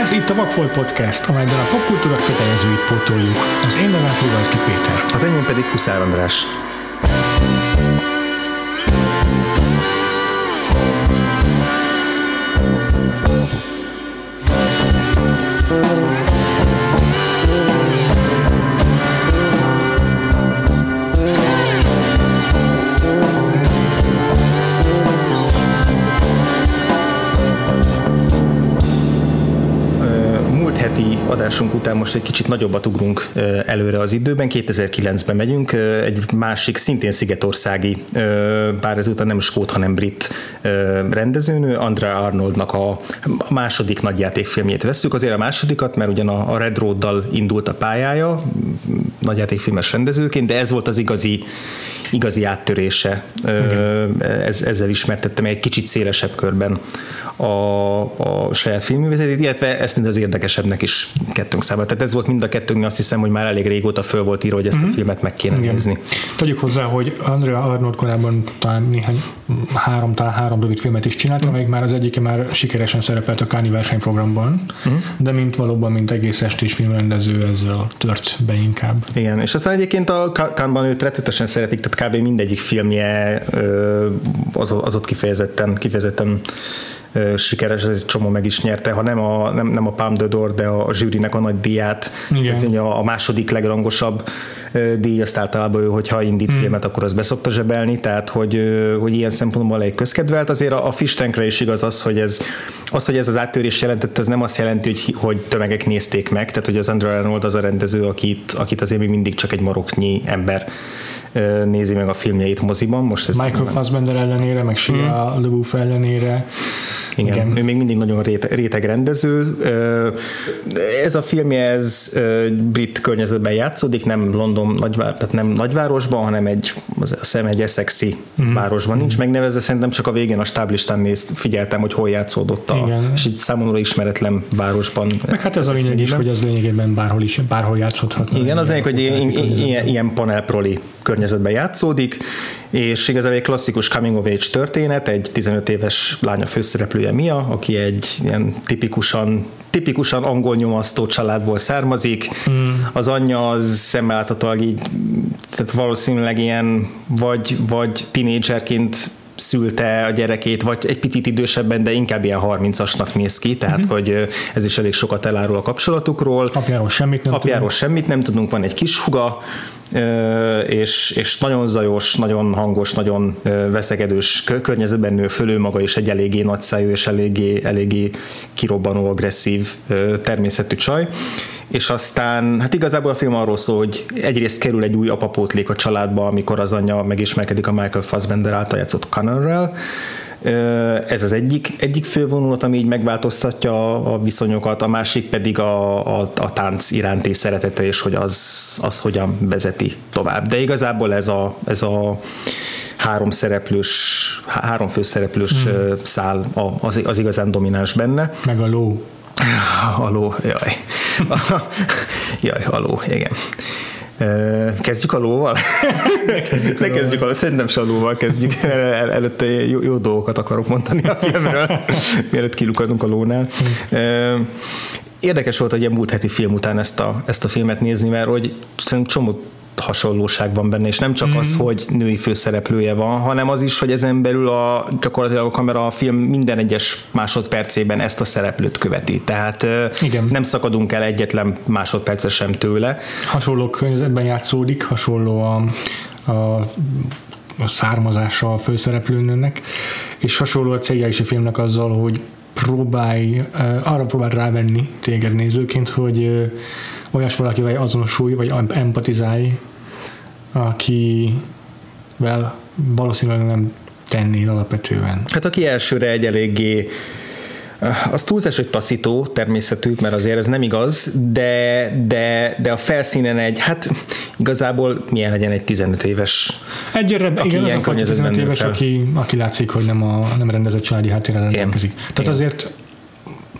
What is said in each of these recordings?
Ez itt a Vakfolt Podcast, amelyben a popkultúra kötelezőit pótoljuk. Az én nevem Pugalszki Péter. Az enyém pedig Huszár András. Adásunk után most egy kicsit nagyobbat ugrunk előre az időben. 2009-ben megyünk, egy másik, szintén szigetországi, bár ezúttal nem skót, hanem brit rendezőnő, Andrea Arnoldnak a második nagyjátékfilmjét veszük. Azért a másodikat, mert ugyan a Red Road-dal indult a pályája, nagyjátékfilmes rendezőként, de ez volt az igazi igazi áttörése. Ez, ezzel ismertettem egy kicsit szélesebb körben a, a saját filmművészetét, illetve ezt az érdekesebbnek is kettőnk számára. Tehát ez volt mind a kettőnknek azt hiszem, hogy már elég régóta föl volt írva, hogy ezt mm-hmm. a mhm. filmet meg kéne Igen. nézni. Tegyük hozzá, hogy Andrea Arnold korábban talán néhány három, talán három rövid filmet is csinált, mm. amelyik már az egyike már sikeresen szerepelt a Káni versenyprogramban, mm. de mint valóban, mint egész estés filmrendező ezzel tört be inkább. Igen, és aztán egyébként a Kánban őt rettetesen szeretik, tehát kb. mindegyik filmje az, az ott kifejezetten, kifejezetten sikeres, ez egy csomó meg is nyerte, ha nem a, nem, nem a Palme d'Or, de a, a zsűrinek a nagy díját, Igen. ez a, a második legrangosabb díj, azt általában ő, hogyha indít mm. filmet, akkor az beszokta zsebelni, tehát hogy, hogy ilyen szempontból egy közkedvelt, azért a, a Fish Tankre is igaz az, hogy ez, az, hogy ez az áttörés jelentett, ez nem azt jelenti, hogy, hogy tömegek nézték meg, tehát hogy az Andrew Arnold az a rendező, akit, akit azért még mindig csak egy maroknyi ember nézi meg a filmjeit moziban. Most ez Michael Fassbender ellenére, meg Shia hmm. LaBeouf ellenére. Igen, Igen, ő még mindig nagyon réteg rendező. Ez a film ez brit környezetben játszódik, nem London nagyvár, tehát nem nagyvárosban, hanem egy, szem egy Essexi mm. városban. Nincs mm. megnevezve, szerintem csak a végén a stáblistán nézt, figyeltem, hogy hol játszódott a, Igen. és így számomra ismeretlen városban. Meg hát ez a lényeg is, hogy az lényegében bárhol is, bárhol játszódhat. Igen, az lényeg, hogy ilyen, ilyen panelproli környezetben játszódik, és igazából egy klasszikus coming of age történet, egy 15 éves lánya főszereplője Mia, aki egy ilyen tipikusan tipikusan angol nyomasztó családból származik. Mm. Az anyja az szemmel így, tehát valószínűleg ilyen vagy, vagy tinédzserként szülte a gyerekét, vagy egy picit idősebben, de inkább ilyen 30-asnak néz ki, tehát uh-huh. hogy ez is elég sokat elárul a kapcsolatukról. Apjáról semmit nem Apjáról tudunk. semmit nem tudunk, van egy kis huga, és, és nagyon zajos, nagyon hangos, nagyon veszegedős környezetben nő föl, ő maga is egy eléggé nagyszájú és eléggé, eléggé kirobbanó, agresszív természetű csaj. És aztán hát igazából a film arról szól, hogy egyrészt kerül egy új apapótlék a családba, amikor az anyja megismerkedik a Michael Fassbender által játszott Connorrel, ez az egyik, egyik fővonulat, ami így megváltoztatja a viszonyokat, a másik pedig a, a, a tánc iránti szeretete, és hogy az, az hogyan vezeti tovább. De igazából ez a, ez a három szereplős, három főszereplős hmm. szál az, az igazán domináns benne. Meg a ló. A ló, jaj. jaj, a ló, igen. Kezdjük a lóval? ne kezdjük, a Szerintem se a lóval kezdjük. El, előtte jó, jó dolgokat akarok mondani a filmről, mielőtt kilukadunk a lónál. Érdekes volt, hogy a múlt heti film után ezt a, ezt a filmet nézni, mert hogy szerintem csomó hasonlóság van benne, és nem csak mm. az, hogy női főszereplője van, hanem az is, hogy ezen belül a, gyakorlatilag a kamera a film minden egyes másodpercében ezt a szereplőt követi. Tehát Igen. nem szakadunk el egyetlen másodperce sem tőle. Hasonló környezetben játszódik, hasonló a, a a származása a főszereplőnőnek, és hasonló a célja is a filmnek azzal, hogy próbálj, arra próbál rávenni téged nézőként, hogy olyas valakivel azonosulj, vagy empatizálj, akivel valószínűleg nem tennél alapvetően. Hát aki elsőre egy eléggé az túlzás, hogy taszító természetű, mert azért ez nem igaz, de, de, de a felszínen egy, hát igazából milyen legyen egy 15 éves aki igen, ilyen az a 15 éves, aki, aki látszik, hogy nem, a, nem rendezett családi háttérrel rendelkezik. Tehát igen. azért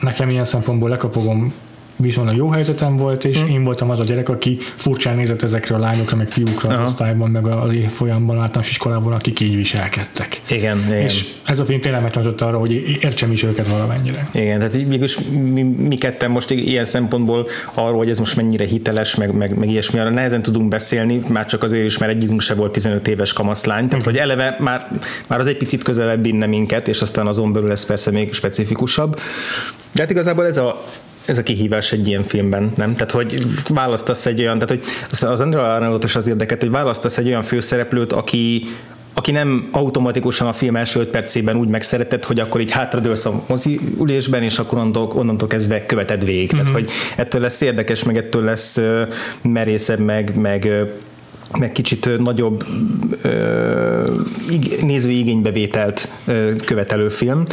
nekem ilyen szempontból lekapogom viszont a jó helyzetem volt, és hmm. én voltam az a gyerek, aki furcsán nézett ezekre a lányokra, meg fiúkra Aha. az osztályban, meg az folyamban, általános iskolában, akik így viselkedtek. Igen, igen. És ez a film tényleg megtanította arra, hogy értsem is őket valamennyire. Igen, tehát mégis mi, mi ketten most ilyen szempontból arról, hogy ez most mennyire hiteles, meg, meg, meg ilyesmi, arra nehezen tudunk beszélni, már csak azért is, mert egyikünk se volt 15 éves kamaszlány, tehát hogy eleve már, már az egy picit közelebb inne minket, és aztán azon belül ez persze még specifikusabb. De hát igazából ez a, ez a kihívás egy ilyen filmben, nem? Tehát, hogy választasz egy olyan, tehát, hogy az Andrea Arnoldot is az érdeket, hogy választasz egy olyan főszereplőt, aki, aki nem automatikusan a film első öt percében úgy megszeretett, hogy akkor így hátradőlsz a mozi ülésben, és akkor onnantól, onnantól kezdve követed végig. Mm-hmm. Tehát, hogy ettől lesz érdekes, meg ettől lesz merészebb, meg, meg meg kicsit nagyobb nézői igénybevételt követelő film,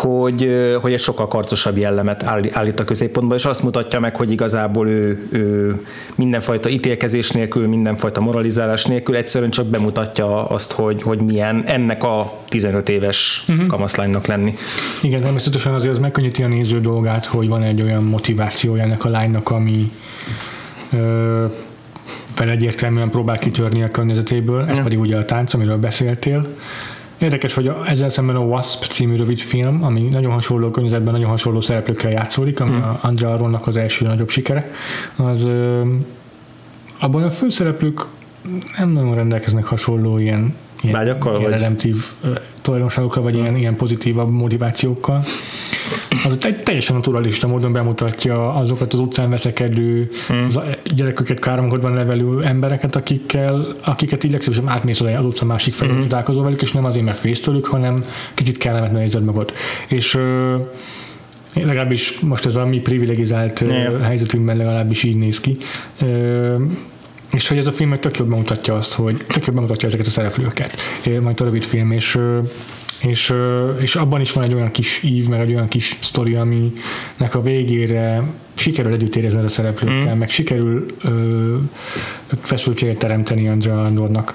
hogy, hogy egy sokkal karcosabb jellemet állít a középpontba, és azt mutatja meg, hogy igazából ő, ő mindenfajta ítélkezés nélkül, mindenfajta moralizálás nélkül egyszerűen csak bemutatja azt, hogy, hogy milyen ennek a 15 éves uh-huh. kamaszlánynak lenni. Igen, természetesen azért az megkönnyíti a néző dolgát, hogy van egy olyan motivációja ennek a lánynak, ami ö, fel egyértelműen próbál kitörni a környezetéből, ez ja. pedig ugye a tánc, amiről beszéltél. Érdekes, hogy ezzel szemben a Wasp című rövid film, ami nagyon hasonló környezetben, nagyon hasonló szereplőkkel játszódik, ami hmm. Andrea Aronnak az első nagyobb sikere, az abban a főszereplők nem nagyon rendelkeznek hasonló ilyen, Vágyakkal, ilyen redemptív tulajdonságokkal, vagy ilyen, ilyen pozitívabb motivációkkal. Az egy teljesen naturalista módon bemutatja azokat az utcán veszekedő, hmm. az gyereküket káromkodban levelő embereket, akikkel, akiket így legszívesebben átmész oda az utca másik felé, hmm. találkozol velük, és nem azért, mert félsz tőlük, hanem kicsit kellemetlen érzed magad. És legalábbis most ez a mi privilegizált yeah. helyzetünkben legalábbis így néz ki. És hogy ez a film tök jobban mutatja azt, hogy tök jobban mutatja ezeket a szereplőket. Majd a rövid film, és és, és abban is van egy olyan kis ív, meg egy olyan kis sztori, aminek a végére sikerül együtt érezni a szereplőkkel, mm. meg sikerül ö, feszültséget teremteni Andrea Andornak,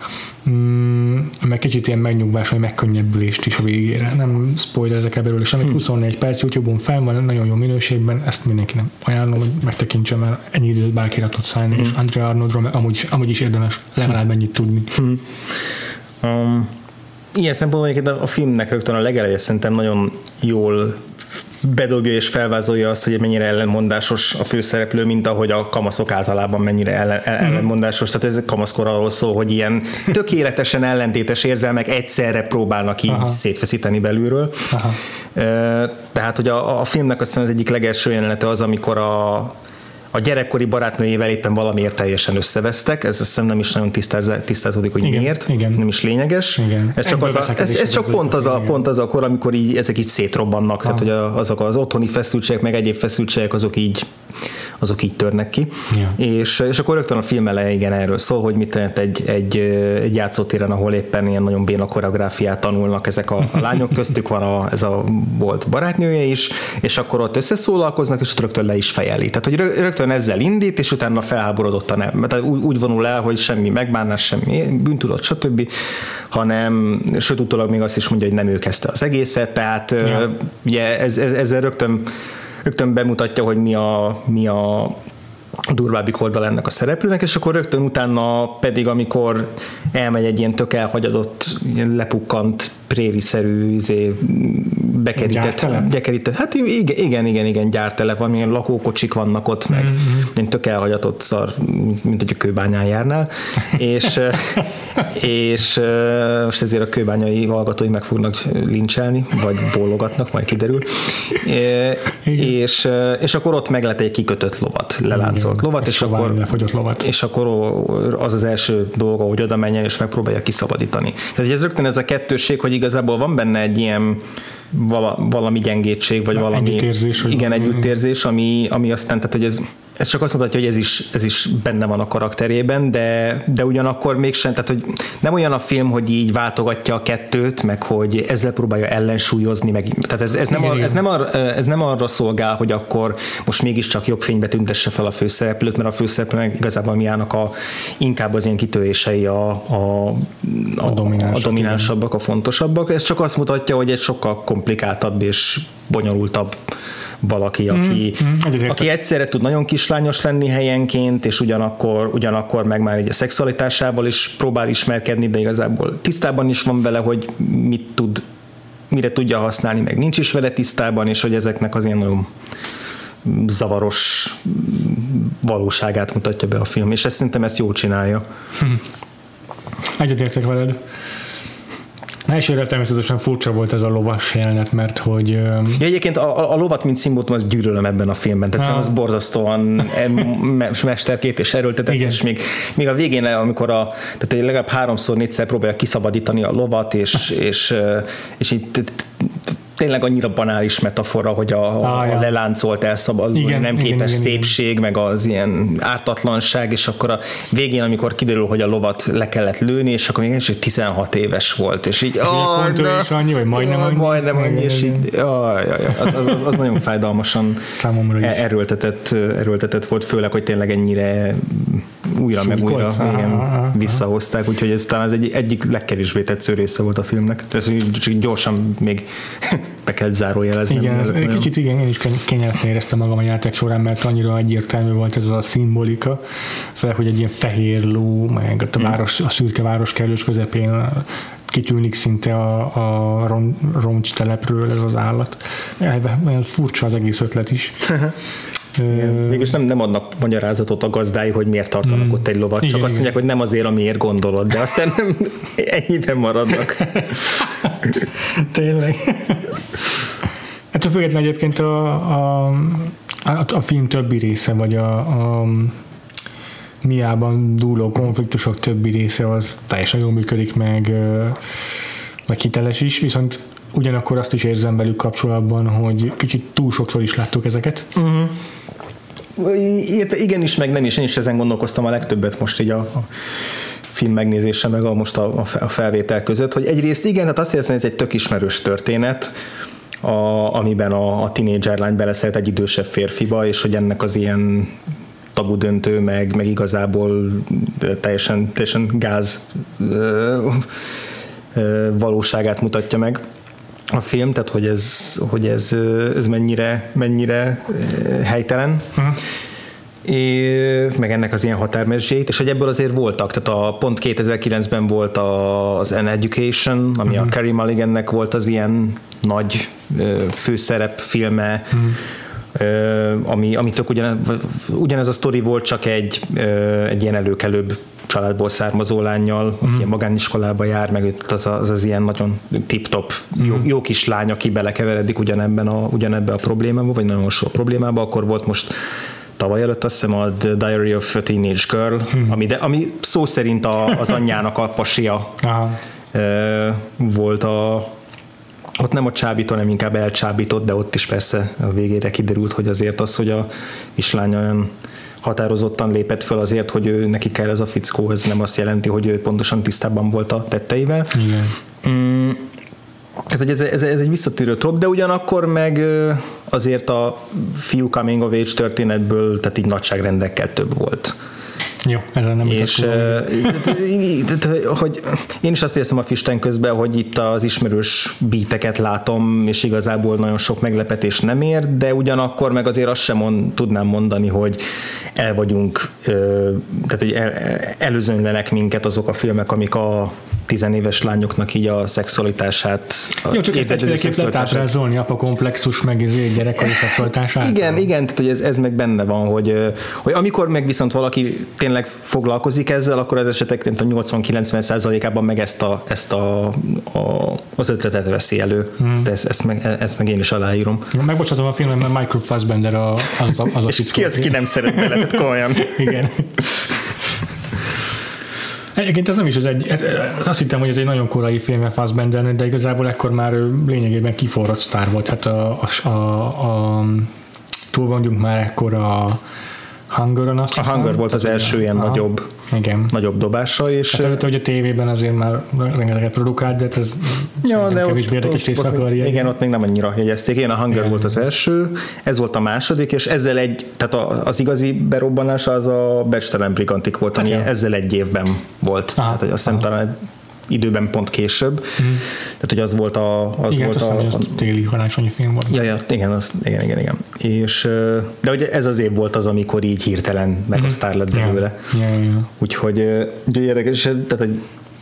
mm, meg kicsit ilyen megnyugvás, vagy megkönnyebbülést is a végére. Nem spoilerezek el belőle semmit, hm. 24 perc YouTube-on fel van, nagyon jó minőségben, ezt mindenkinek ajánlom, hogy megtekintsem, mert ennyi időt bárki tudsz szállni, hm. és Andrea Arnoldról amúgy, amúgy is érdemes legalább ennyit tudni. Hm. Um, ilyen szempontból a filmnek rögtön a legeleje szerintem nagyon jól bedobja és felvázolja azt, hogy mennyire ellenmondásos a főszereplő, mint ahogy a kamaszok általában mennyire ellen, mhm. ellenmondásos. Tehát ez kamaszkor arról szól, hogy ilyen tökéletesen ellentétes érzelmek egyszerre próbálnak így Aha. szétfeszíteni belülről. Aha. Tehát, hogy a, a filmnek azt az egyik legelső jelenete az, amikor a a gyerekkori barátnőjével éppen valamiért teljesen összevesztek, ez azt hiszem nem is nagyon tisztázódik, hogy igen, miért, igen. nem is lényeges. Igen. Ez csak, az a, ez, ez csak pont, az a, pont az a kor, amikor így, ezek így szétrobbannak, ah. tehát hogy azok az otthoni feszültségek, meg egyéb feszültségek, azok így azok így törnek ki. Ja. És, és akkor rögtön a film eleje igen erről szól, hogy mit tenhet egy, egy, egy játszótéren, ahol éppen ilyen nagyon béna koreográfiát tanulnak ezek a, a lányok, köztük van a, ez a volt barátnője is, és akkor ott összeszólalkoznak, és ott rögtön le is fejeli. Tehát, hogy rögtön ezzel indít, és utána felháborodottan el, mert úgy, úgy vonul el, hogy semmi megbánás, semmi bűntudat, stb., hanem sőt utólag még azt is mondja, hogy nem ő kezdte az egészet, tehát ja. ugye ez, ez, ezzel rögtön rögtön bemutatja, hogy mi a, mi a durvábbik oldal ennek a szereplőnek, és akkor rögtön utána pedig, amikor elmegy egy ilyen tök elhagyadott, lepukkant préri-szerű izé, bekerített, bekerített, hát igen, igen, igen, igen gyártelep, amilyen lakókocsik vannak ott, meg mm-hmm. tök elhagyatott szar, mint hogy a kőbányán járnál, és, és most ezért a kőbányai hallgatói meg fognak lincselni, vagy bólogatnak, majd kiderül, és, és akkor ott meg lett egy kikötött lovat, leláncolt lovat, és akkor, lovat. és akkor az az első dolga, hogy oda menjen, és megpróbálja kiszabadítani. Tehát ez rögtön ez a kettőség, hogy igazából van benne egy ilyen vala, valami gyengétség, vagy Na, valami együttérzés, vagy igen, együttérzés, ami, ami aztán, tehát hogy ez ez csak azt mutatja, hogy ez is, ez is benne van a karakterében, de, de ugyanakkor mégsem, tehát hogy nem olyan a film, hogy így váltogatja a kettőt, meg hogy ezzel próbálja ellensúlyozni, meg, tehát ez, ez, nem, ar, ez, nem ar, ez nem arra szolgál, hogy akkor most mégiscsak jobb fénybe tüntesse fel a főszereplőt, mert a főszereplőnek igazából miának a, inkább az ilyen kitörései a, a, a, a, a dominánsabbak, a fontosabbak. Ez csak azt mutatja, hogy egy sokkal komplikáltabb és bonyolultabb valaki, aki, mm, aki egyszerre tud nagyon kislányos lenni helyenként, és ugyanakkor, ugyanakkor meg már egy a szexualitásával is próbál ismerkedni, de igazából tisztában is van vele, hogy mit tud mire tudja használni, meg nincs is vele tisztában, és hogy ezeknek az ilyen nagyon zavaros valóságát mutatja be a film, és ezt szerintem ezt jól csinálja. Hm. Egyetértek veled. Elsőre természetesen furcsa volt ez a lovas jelenet, mert hogy... Ja, egyébként a, a lovat, mint szimbólum, az gyűlölöm ebben a filmben. Tehát az borzasztóan mesterkét és erőltetett, Igen. és még, még a végén, amikor a, tehát legalább háromszor, négyszer próbálja kiszabadítani a lovat, és, és, és itt tényleg annyira banális metafora, hogy a, ah, a leláncolt elszabadulni, nem képes igen, szépség, igen. meg az ilyen ártatlanság, és akkor a végén, amikor kiderül, hogy a lovat le kellett lőni, és akkor még is 16 éves volt, és így... És oh, na, is annyi, vagy majdnem annyi? Majdnem annyi, és így, oh, az, az, az, az, nagyon fájdalmasan Számomra is. erőltetett, erőltetett volt, főleg, hogy tényleg ennyire újra meg újra igen, visszahozták, úgyhogy ez talán az egy, egyik legkevésbé tetsző része volt a filmnek. Ez gyorsan még be kell zárójelezni. Igen, ez, nagyon... kicsit igen, én is kényelmetlen éreztem magam a játék során, mert annyira egyértelmű volt ez a szimbolika, fel, hogy egy ilyen fehér ló, meg a, város, a szürke város kellős közepén kitűnik szinte a, a roncs telepről ez az állat. Olyan furcsa az egész ötlet is. Mégis nem, nem adnak magyarázatot a gazdái, hogy miért tartanak mm. ott egy lovat, csak igen, azt mondják, hogy nem azért, amiért gondolod, de aztán nem ennyiben maradnak. Tényleg. Hát a független egyébként a, a, a, a film többi része, vagy a, a miában dúló konfliktusok többi része az teljesen jól működik, meg, meg hiteles is, viszont ugyanakkor azt is érzem velük kapcsolatban, hogy kicsit túl sokszor is láttuk ezeket. Uh-huh igen is, meg nem is, én is ezen gondolkoztam a legtöbbet most így a, a film megnézése, meg a, most a, a felvétel között, hogy egyrészt igen, tehát azt hiszem, hogy ez egy tök ismerős történet, a, amiben a, a tinédzser lány beleszelt egy idősebb férfiba, és hogy ennek az ilyen tabu döntő, meg, meg igazából teljesen, teljesen gáz ö, ö, valóságát mutatja meg a film, tehát hogy ez, hogy ez, ez mennyire, mennyire helytelen. Uh-huh é, meg ennek az ilyen határmesdjét, és hogy ebből azért voltak, tehát a pont 2009-ben volt az An Education, ami uh-huh. a Carrie Mulligannek volt az ilyen nagy főszerep filme, uh-huh. ami, ami tök ugyanez, ugyanez a sztori volt, csak egy, egy ilyen előkelőbb családból származó lányjal, mm. aki mhm. ilyen magániskolába jár, meg az az, az ilyen nagyon tip-top mm. jó, jó kis lány, aki belekeveredik ugyanebben a, ugyanebben a problémába, vagy nagyon sok problémába, akkor volt most tavaly előtt azt hiszem a The Diary of a Teenage Girl, mm. ami, de, ami szó szerint a, az anyjának a pasia volt a ott nem a csábító, hanem inkább elcsábított, de ott is persze a végére kiderült, hogy azért az, hogy a kislány olyan határozottan lépett föl azért, hogy ő neki kell ez a fickó, ez nem azt jelenti, hogy ő pontosan tisztában volt a tetteivel. Igen. Mm, tehát, hogy ez, ez, ez egy visszatérő trop, de ugyanakkor meg azért a fiú coming of age történetből, tehát így nagyságrendekkel több volt. Jó, ezen nem és, hogy én is azt érzem a Fisten közben, hogy itt az ismerős bíteket látom, és igazából nagyon sok meglepetés nem ér, de ugyanakkor meg azért azt sem mond, tudnám mondani, hogy el vagyunk, tehát hogy el, előzönlenek minket azok a filmek, amik a tizenéves lányoknak így a szexualitását. Jó, csak ezt egyféleképp lehet ábrázolni, apa komplexus, meg ez gyerekkori szexualitását. Igen, igen, tehát hogy ez, ez meg benne van, hogy, hogy amikor meg viszont valaki tényleg foglalkozik ezzel, akkor az esetek a 80-90 százalékában meg ezt, a, ezt a, a, az ötletet veszi elő. Hmm. De ezt, ezt, meg, ezt meg én is aláírom. Megbocsátom a filmben, mert Michael Fassbender a, az, az a És ki az, aki nem szeret bele, tehát komolyan. igen. Egyébként ez nem is az egy, ez, azt hittem, hogy ez egy nagyon korai film Fassbender, de igazából ekkor már lényegében kiforrott sztár volt. Hát a, a, a, a túl vagyunk már ekkor a Hungeron azt A Hunger volt az első ilyen Aha. nagyobb, igen. nagyobb dobása. És hát előtte, hogy a tévében azért már rengeteget produkált, de ez ja, de kevésbé érdekes része a karrier. Igen, ott még nem annyira jegyezték. Igen, a Hunger igen. volt az első, ez volt a második, és ezzel egy, tehát az igazi berobbanás az a Becstelen Brigantik volt, hát ami ja. ezzel egy évben volt. Aha. Tehát, hogy azt hiszem talán időben pont később. Mm. Tehát, hogy az volt a... Az igen, volt a, a, téli karácsonyi film volt. Ja, ja, igen, az, igen, igen, igen. És, de ugye ez az év volt az, amikor így hirtelen meg mm. a sztár lett belőle. Ja, ja, ja. Úgyhogy ugye érdekes, tehát, hogy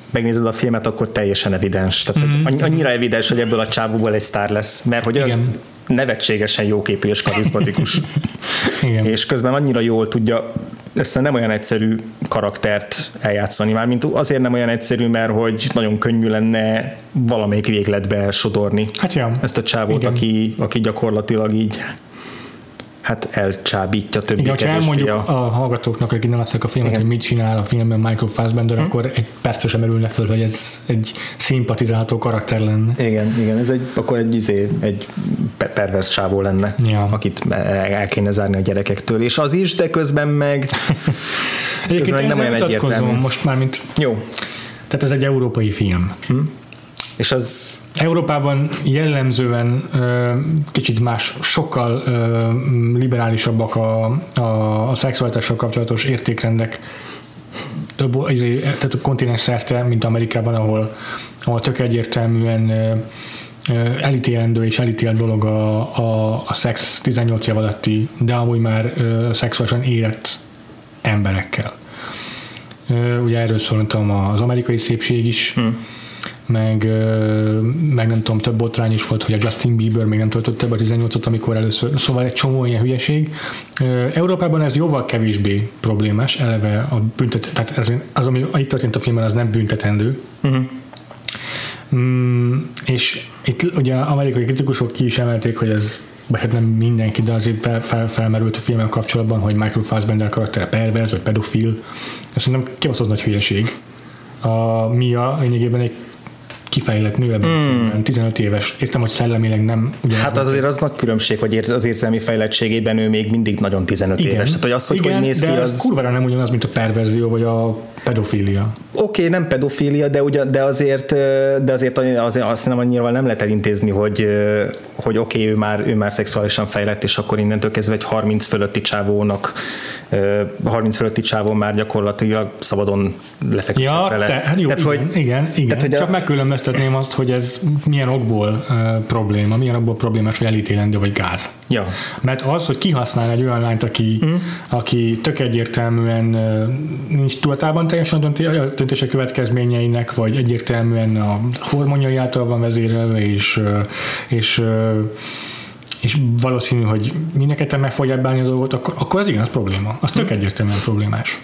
megnézed a filmet, akkor teljesen evidens. Tehát, mm. hogy annyira evidens, hogy ebből a csávóból egy sztár lesz, mert hogy Igen. nevetségesen jóképű és karizmatikus. Igen. És közben annyira jól tudja ezt nem olyan egyszerű karaktert eljátszani, már mint azért nem olyan egyszerű, mert hogy nagyon könnyű lenne valamelyik végletbe sodorni hát ja. ezt a csávót, aki, aki gyakorlatilag így hát elcsábítja többé Igen, ha elmondjuk a... a hallgatóknak, akik nem láttak a filmet, Igen. hogy mit csinál a filmben Michael Fassbender, hmm. akkor egy percre sem merülne föl, hogy ez egy szimpatizálható karakter lenne. Igen, igen, ez egy, akkor egy, izé, egy pervers csávó lenne, ja. akit el kéne zárni a gyerekektől, és az is, de közben meg közben nem olyan egyértelmű. most már, mint... Jó. Tehát ez egy európai film. Hmm. És az... Európában jellemzően kicsit más, sokkal liberálisabbak a, a, a szexualitással kapcsolatos értékrendek. Több, izé, tehát a kontinens szerte, mint Amerikában, ahol, ahol tök egyértelműen elítélendő és elítélt dolog a, a, a szex 18 év alatti, de amúgy már szexuálisan érett emberekkel. Ugye erről szóltam az amerikai szépség is, hmm meg, meg nem tudom, több botrány is volt, hogy a Justin Bieber még nem töltötte be a 18-ot, amikor először, szóval egy csomó ilyen hülyeség. Európában ez jóval kevésbé problémás, eleve a büntet, tehát ez, az, ami itt történt a filmben, az nem büntetendő. Uh-huh. Mm, és itt ugye amerikai kritikusok ki is emelték, hogy ez vagy hát nem mindenki, de azért fel, fel, felmerült a filmek kapcsolatban, hogy Michael Fassbender karaktere perverz, vagy pedofil. Ez szerintem kibaszott nagy hülyeség. A Mia lényegében egy kifejlett nő ebben mm. 15 éves. Értem, hogy szellemileg nem ugyanaz. Hát az azért az nagy különbség, hogy az érzelmi fejlettségében ő még mindig nagyon 15 Igen. éves. Tehát, hogy az, hogy, Igen, hogy néz de ki, az... kurvára nem ugyanaz, mint a perverzió, vagy a pedofília. Oké, okay, nem pedofília, de, ugyan, de azért, de azért, azért azt nem annyira nem lehet elintézni, hogy, hogy oké, okay, ő, már, ő már szexuálisan fejlett, és akkor innentől kezdve egy 30 fölötti csávónak 30 fölötti csávon már gyakorlatilag szabadon lefeküdt ja, vele. Te, hát jó, tehát, igen, hogy, igen, igen. Tehát, hogy Csak a... megkülönböztetném azt, hogy ez milyen okból uh, probléma, milyen okból problémás, hogy elítélendő, vagy gáz. Ja. Mert az, hogy kihasznál egy olyan lányt, aki, mm. aki tök egyértelműen nincs tudatában teljesen a döntése következményeinek, vagy egyértelműen a hormonjai által van vezérelve, és, és és valószínű, hogy mindenketten meg fogják bánni a dolgot, akkor, akkor az igen, az probléma. Az tök hm. egyértelműen problémás.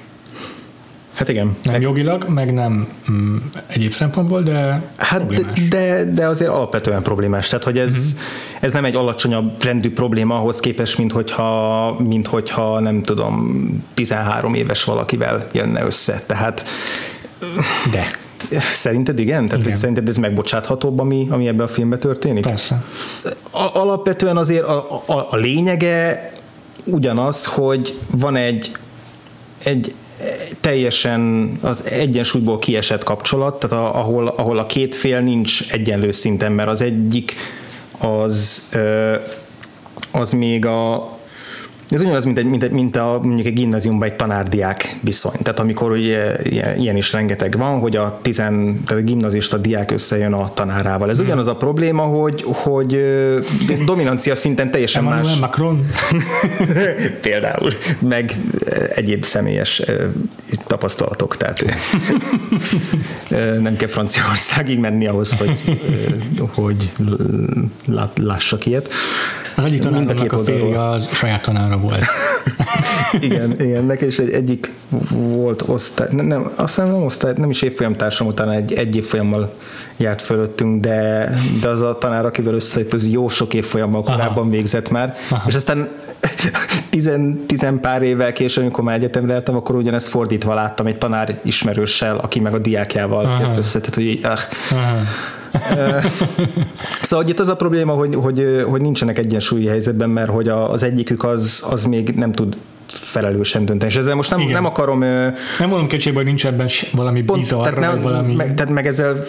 Hát igen. Nem meg, jogilag, meg nem mm, egyéb szempontból, de Hát de, de, de azért alapvetően problémás. Tehát, hogy ez, uh-huh. ez nem egy alacsonyabb rendű probléma ahhoz képest, mint hogyha, mint hogyha nem tudom, 13 éves valakivel jönne össze. Tehát de. Szerinted igen? Tehát igen. szerinted ez megbocsáthatóbb, ami, ami ebben a filmben történik? Persze. A, alapvetően azért a, a, a lényege ugyanaz, hogy van egy, egy teljesen az egyensúlyból kiesett kapcsolat, tehát a, ahol, ahol a két fél nincs egyenlő szinten, mert az egyik az, az még a, ez ugyanaz, mint, egy, mint, egy, mint a, mondjuk egy gimnáziumban egy tanárdiák viszony. Tehát amikor ugye ilyen is rengeteg van, hogy a, tizen, tehát a gimnazista diák összejön a tanárával. Ez hmm. ugyanaz a probléma, hogy, hogy dominancia szinten teljesen Emmanuel más. Macron? Például. Meg egyéb személyes tapasztalatok. Tehát nem kell Franciaországig menni ahhoz, hogy, hogy lássak ilyet. Az egyik tanárnak a, a férje az saját tanára volt. igen, igen, neki is egy, egyik volt osztály, nem, nem, aztán nem osztály, nem is évfolyamtársam, utána egy, egy évfolyammal járt fölöttünk, de, de az a tanár, akivel összejött, az jó sok évfolyammal korábban Aha. végzett már, Aha. és aztán tizen, tizen pár évvel később, amikor már egyetemre eltem, akkor ugyanezt fordítva láttam egy tanár ismerőssel, aki meg a diákjával Aha. jött össze, tehát hogy így, ah. Aha szóval itt az a probléma, hogy, hogy, hogy nincsenek egyensúlyi helyzetben, mert hogy az egyikük az, az még nem tud felelősen dönteni. És ezzel most nem, nem akarom... Nem mondom kétségbe, hogy nincs ebben valami pont, bizarr, tehát nem, valami... Meg, tehát meg ezzel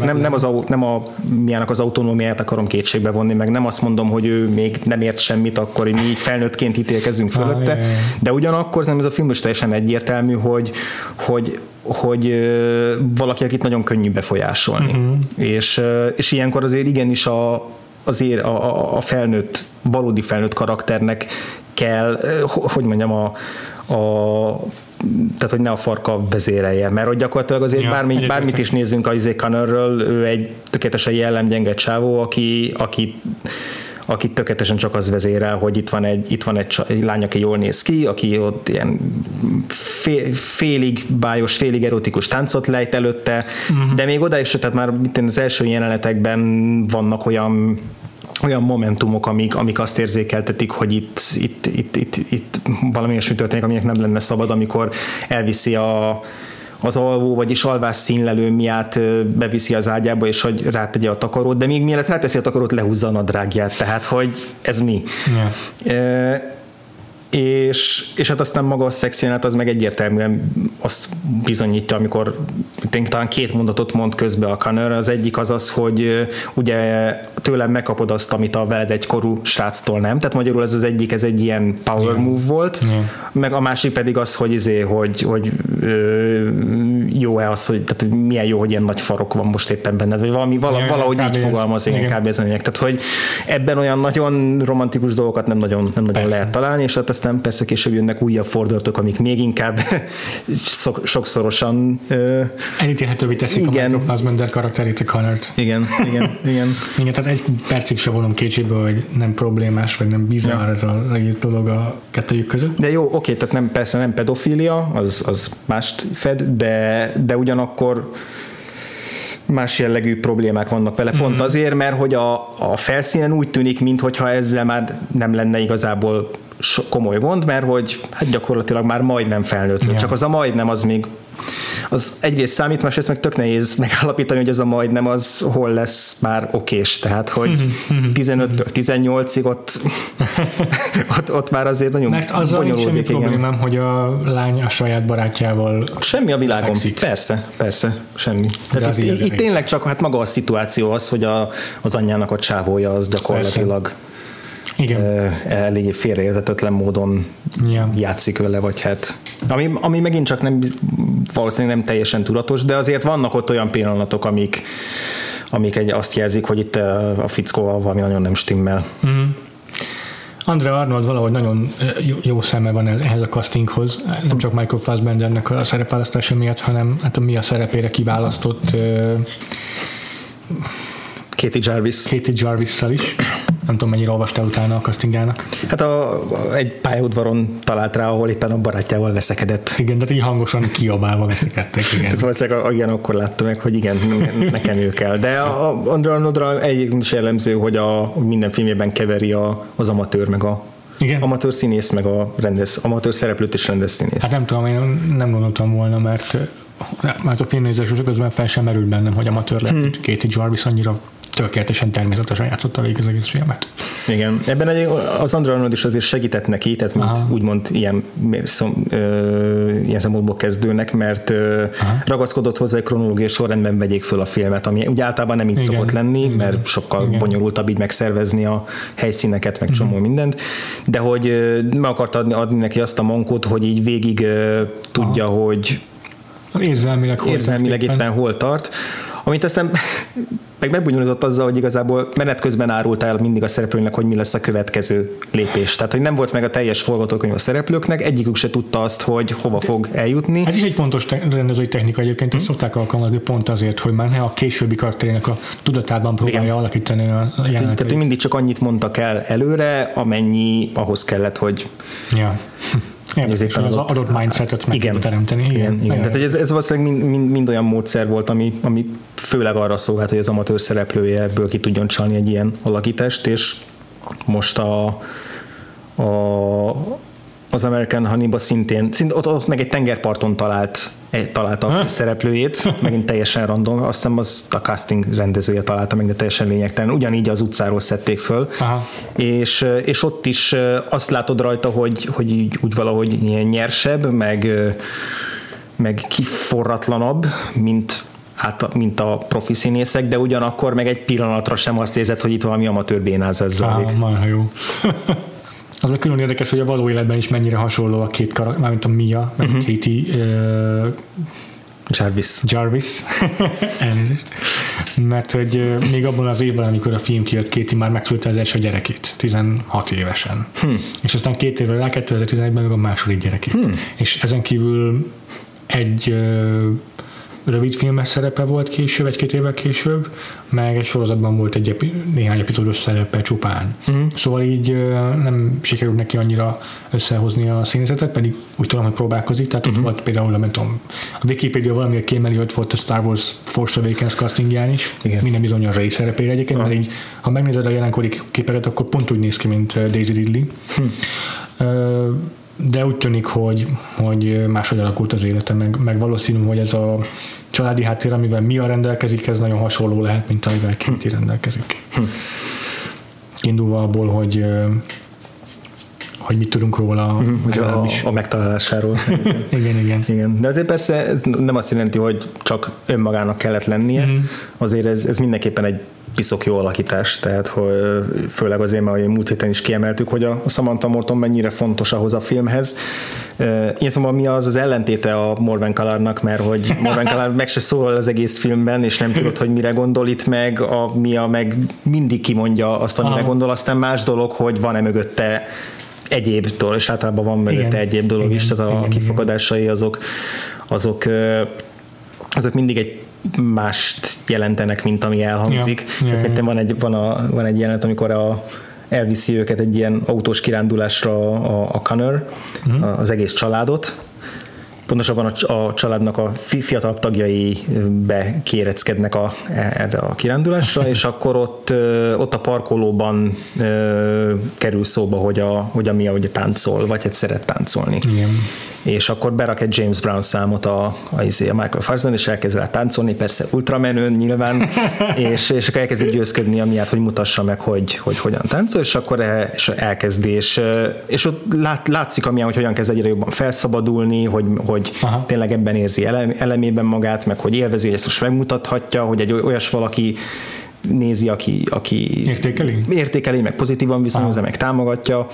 nem, nem, az, nem a miának az autonómiát akarom kétségbe vonni, meg nem azt mondom, hogy ő még nem ért semmit, akkor mi így felnőttként ítélkezünk fölötte, ah, de ugyanakkor nem ez a film is teljesen egyértelmű, hogy, hogy hogy valaki, akit nagyon könnyű befolyásolni. Uh-huh. És, és ilyenkor azért igenis a, azért a, a, a felnőtt, valódi felnőtt karakternek kell, hogy mondjam, a, a tehát, hogy ne a farka vezérelje, mert hogy gyakorlatilag azért ja, bármi, bármit is nézzünk a Izé Connorről, ő egy tökéletesen jellemgyenge csávó, aki, aki akit tökéletesen csak az vezérel, hogy itt van egy, itt van egy, egy lány, aki jól néz ki, aki ott ilyen fél, félig bájos, félig erotikus táncot lejt előtte, uh-huh. de még oda is, tehát már az első jelenetekben vannak olyan olyan momentumok, amik, amik azt érzékeltetik, hogy itt, itt, itt, itt, itt valami olyasmi történik, aminek nem lenne szabad, amikor elviszi a, az alvó, vagyis alvás színlelő miatt beviszi az ágyába, és hogy rátegye a takarót, de még mielőtt ráteszi a takarót, lehúzza a nadrágját, tehát hogy ez mi. Yeah és, és hát aztán maga a szexjelenet az meg egyértelműen azt bizonyítja, amikor tényleg talán két mondatot mond közbe a Connor, az egyik az az, hogy ugye tőlem megkapod azt, amit a veled egy korú sráctól nem, tehát magyarul ez az egyik, ez egy ilyen power yeah. move volt, yeah. meg a másik pedig az, hogy izé, hogy, hogy jó-e az, hogy tehát milyen jó, hogy ilyen nagy farok van most éppen benned, vagy valami, vala, yeah, valahogy így fogalmaz, igen, kb. ez tehát hogy ebben olyan nagyon romantikus dolgokat nem nagyon, nem nagyon lehet találni, és hát ezt aztán persze később jönnek újabb fordulatok, amik még inkább sokszorosan elítélhetővé teszik igen. a Michael Fassbender karakterét a Connort. Igen, igen, igen. igen, tehát egy percig se vonom kétségbe, hogy nem problémás, vagy nem bizarr ja. ez az egész dolog a kettőjük között. De jó, oké, tehát nem, persze nem pedofília, az, az mást fed, de, de ugyanakkor más jellegű problémák vannak vele, pont mm-hmm. azért, mert hogy a, a felszínen úgy tűnik, mintha ezzel már nem lenne igazából komoly gond, mert hogy hát gyakorlatilag már majdnem felnőtt, yeah. csak az a majdnem az még az egyrészt számít, másrészt meg tök nehéz megállapítani, hogy ez a majdnem az hol lesz már okés, tehát hogy 15-től 18-ig ott, ott, ott már azért nagyon Mert az nincs semmi igen. problémám, hogy a lány a saját barátjával Semmi a világon, fekszik. persze, persze, semmi. Tehát itt, itt, itt tényleg csak hát maga a szituáció az, hogy a, az anyjának a csávója az gyakorlatilag persze igen. eléggé félreértetetlen módon yeah. játszik vele, vagy hát ami, ami megint csak nem valószínűleg nem teljesen tudatos, de azért vannak ott olyan pillanatok, amik, amik egy azt jelzik, hogy itt a fickóval valami nagyon nem stimmel. Mm. Andrea Arnold valahogy nagyon jó, jó szeme van ehhez a castinghoz, nem csak Michael Fassbendernek a szerepválasztása miatt, hanem hát a mi a szerepére kiválasztott uh, Katie Jarvis. Katie Jarvis-szal is nem tudom mennyire olvastál utána a castingának. Hát a, a, egy pályaudvaron talált rá, ahol éppen a barátjával veszekedett. Igen, de így hangosan kiabálva veszekedtek. Igen. Tehát valószínűleg igen, akkor látta meg, hogy igen, nekem ő kell. De a, a Andrea Nodra egyik is jellemző, hogy a minden filmjében keveri a, az amatőr meg a igen. amatőr színész, meg a rendes, amatőr szereplőt és rendes színész. Hát nem tudom, én nem gondoltam volna, mert mert a filmnézés közben fel sem merült bennem, hogy amatőr lett hmm. Katie Jarvis annyira tökéletesen természetesen játszotta végig az egész filmet. Igen, ebben egy, az Andrew Arnold is azért segített neki, tehát mint Aha. úgymond ilyen, szom, ö, ilyen szempontból kezdőnek, mert ö, ragaszkodott hozzá, hogy kronológiai sorrendben vegyék föl a filmet, ami ugye általában nem így Igen. szokott lenni, Igen. mert sokkal Igen. bonyolultabb így megszervezni a helyszíneket, meg csomó Igen. mindent, de hogy meg akart adni, adni neki azt a mankót, hogy így végig ö, tudja, Aha. hogy érzelmileg, hol érzelmileg éppen. éppen hol tart, amit aztán meg megbonyolított azzal, hogy igazából menet közben árult el mindig a szereplőnek, hogy mi lesz a következő lépés. Tehát, hogy nem volt meg a teljes forgatókönyv a szereplőknek, egyikük se tudta azt, hogy hova fog eljutni. Ez is egy fontos rendezői technika egyébként, hmm. szokták alkalmazni pont azért, hogy már ne a későbbi karakterének a tudatában próbálja Igen. alakítani a jelenetet. Tehát, hogy mindig csak annyit mondtak el előre, amennyi ahhoz kellett, hogy ja. Érdekes, az adott, mindsetet meg igen, teremteni. Igen, igen. igen. Tehát ez, ez valószínűleg mind, mind, mind, olyan módszer volt, ami, ami főleg arra szolgált, hogy az amatőr szereplője ebből ki tudjon csalni egy ilyen alakítást, és most a, a az American Honey-ba szintén, szint, ott, ott meg egy tengerparton talált találta a szereplőjét, megint teljesen random, azt hiszem az a casting rendezője találta meg, de teljesen lényegtelen. Ugyanígy az utcáról szedték föl, Aha. És, és ott is azt látod rajta, hogy, hogy úgy, úgy valahogy ilyen nyersebb, meg, meg kiforratlanabb, mint át, mint a profi színészek, de ugyanakkor meg egy pillanatra sem azt érzed, hogy itt valami amatőr bénázás zajlik. Ah, jó. Az meg külön érdekes, hogy a való életben is mennyire hasonló a két karakter, mármint a Mia, meg uh-huh. Katie uh, Jarvis. Jarvis. Elnézést. Mert hogy még abban az évben, amikor a film kijött, Katie már megszülte az első gyerekét, 16 évesen. Hmm. És aztán két évvel rá, 2011-ben meg a második gyerekét. Hmm. És ezen kívül egy rövid filmes szerepe volt később, egy-két évvel később, meg egy sorozatban volt egy epi, néhány epizódos szerepe csupán. Uh-huh. Szóval így nem sikerült neki annyira összehozni a színészetet, pedig úgy tudom, hogy próbálkozik, tehát uh-huh. ott volt például, nem tudom, a Wikipedia valamiért kémeli, hogy volt a Star Wars Force Awakens castingján is, Igen. minden bizony a Ray szerepére egyébként, uh-huh. mert így, ha megnézed a jelenkori képeket, akkor pont úgy néz ki, mint Daisy Ridley. Uh-huh. Uh, de úgy tűnik, hogy, hogy máshogy alakult az élete, meg, meg valószínű, hogy ez a családi háttér, amivel mi a rendelkezik, ez nagyon hasonló lehet, mint amivel Katie rendelkezik. Hm. Indulva abból, hogy hogy mit tudunk róla. Uh-huh, a, a megtalálásáról. igen, igen. igen. De azért persze ez nem azt jelenti, hogy csak önmagának kellett lennie, uh-huh. azért ez, ez mindenképpen egy piszok jó alakítás, tehát hogy főleg azért, mert múlt héten is kiemeltük, hogy a Samantha Morton mennyire fontos ahhoz a filmhez. Én szóval mi az az ellentéte a Morven Kalarnak, mert hogy Morven Kalar meg se szól az egész filmben, és nem tudod, hogy mire gondol itt meg, a Mia meg mindig kimondja azt, amire Aha. gondol, aztán más dolog, hogy van-e mögötte egyéb dolog, és általában van mögötte igen, egyéb dolog igen, is, tehát a igen, kifogadásai azok, azok azok mindig egy mást jelentenek, mint ami elhangzik. Ja, ja, ja. Van, egy, van, a, van egy jelenet, amikor a, elviszi őket egy ilyen autós kirándulásra a, a Connor, uh-huh. az egész családot, pontosabban a, családnak a fiatalabb tagjai bekéreckednek a, erre a kirándulásra, és akkor ott, ott a parkolóban kerül szóba, hogy a, hogy a Mia ugye táncol, vagy egy szeret táncolni. Igen és akkor berak egy James Brown számot a, a, izé, a Michael Fassbender, és elkezd rá táncolni, persze ultramenőn nyilván, és, és akkor elkezd győzködni amiatt, hogy mutassa meg, hogy, hogy hogyan táncol, és akkor el, és elkezd, és, és ott lát, látszik amilyen, hogy hogyan kezd egyre jobban felszabadulni, hogy, hogy tényleg ebben érzi elem, elemében magát, meg hogy élvezi, hogy ezt most megmutathatja, hogy egy olyas valaki nézi, aki, aki értékeli? értékeli, meg pozitívan viszonyozza, meg támogatja,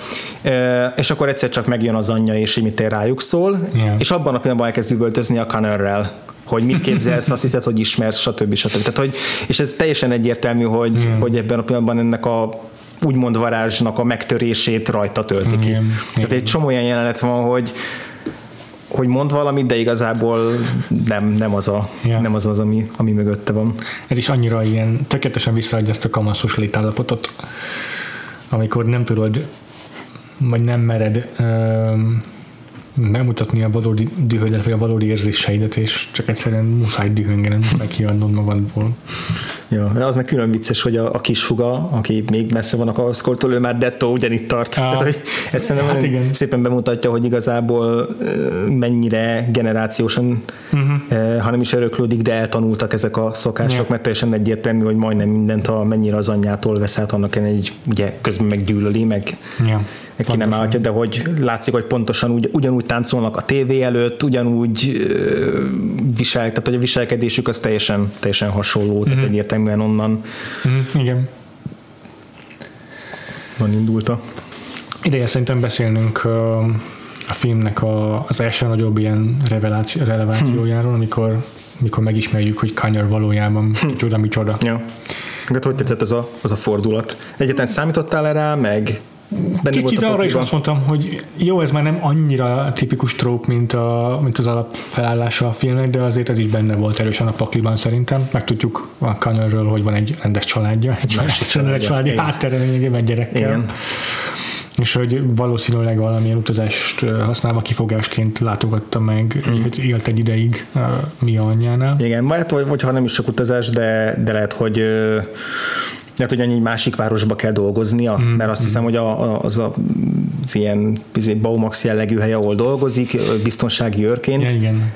és akkor egyszer csak megjön az anyja, és így rájuk szól, yeah. és abban a pillanatban elkezd üvöltözni a Connorrel, hogy mit képzelsz, azt hiszed, hogy ismersz, stb. stb. Tehát, hogy, és ez teljesen egyértelmű, hogy, yeah. hogy ebben a pillanatban ennek a úgymond varázsnak a megtörését rajta tölti ki. Yeah. Tehát egy csomó olyan jelenet van, hogy hogy mond valamit, de igazából nem, nem az, a, ja. nem az, az ami, ami mögötte van. Ez is annyira ilyen, tökéletesen visszaadja ezt a kamaszos létállapotot, amikor nem tudod, vagy nem mered um, megmutatni a valódi dühödet, vagy a valódi érzéseidet, és csak egyszerűen muszáj dühöngened, muszáj kiadnod magadból. Ja, az meg külön vicces, hogy a, a kis huga, aki még messze van a kavaszkortól, ő már dettó ugyanitt tart. Ah, Tehát, hogy szerintem hát igen. szépen bemutatja, hogy igazából mennyire generációsan, uh-huh. ha nem is öröklődik, de eltanultak ezek a szokások, yeah. mert teljesen egyértelmű, hogy majdnem mindent, ha mennyire az anyjától vesz át, annak egy, ugye közben meggyűlöli, meg yeah ki nem állhatja, de hogy látszik, hogy pontosan ugy, ugyanúgy táncolnak a tévé előtt, ugyanúgy visel, tehát hogy a viselkedésük az teljesen, teljesen hasonló, mm-hmm. tehát mhm. egyértelműen onnan mm, igen. van indulta. Ideje szerintem beszélnünk a filmnek a, az első nagyobb ilyen reveláció, relevációjáról, hm. amikor, amikor megismerjük, hogy Kanye valójában hm. csoda, micsoda. Ja. Hát hogy tetszett ez a, az a fordulat? Egyetlen számítottál erre meg Benne Kicsit arra is azt mondtam, hogy jó, ez már nem annyira tipikus tróp, mint, a, mint az alapfelállása a filmnek, de azért ez is benne volt erősen a pakliban szerintem. Megtudjuk a Connorről, hogy van egy rendes családja, egy másik családi, családi háttere lényegében gyerekkel. Igen. És hogy valószínűleg valamilyen utazást használva kifogásként látogatta meg, hmm. élt egy ideig mi anyjánál. Igen, vagy, vagy ha nem is csak utazás, de, de lehet, hogy lehet, hogy annyi másik városba kell dolgoznia, mm. mert azt hiszem, hogy a, a, az a az ilyen Baumax jellegű hely, ahol dolgozik, biztonsági őrként. Ja, igen.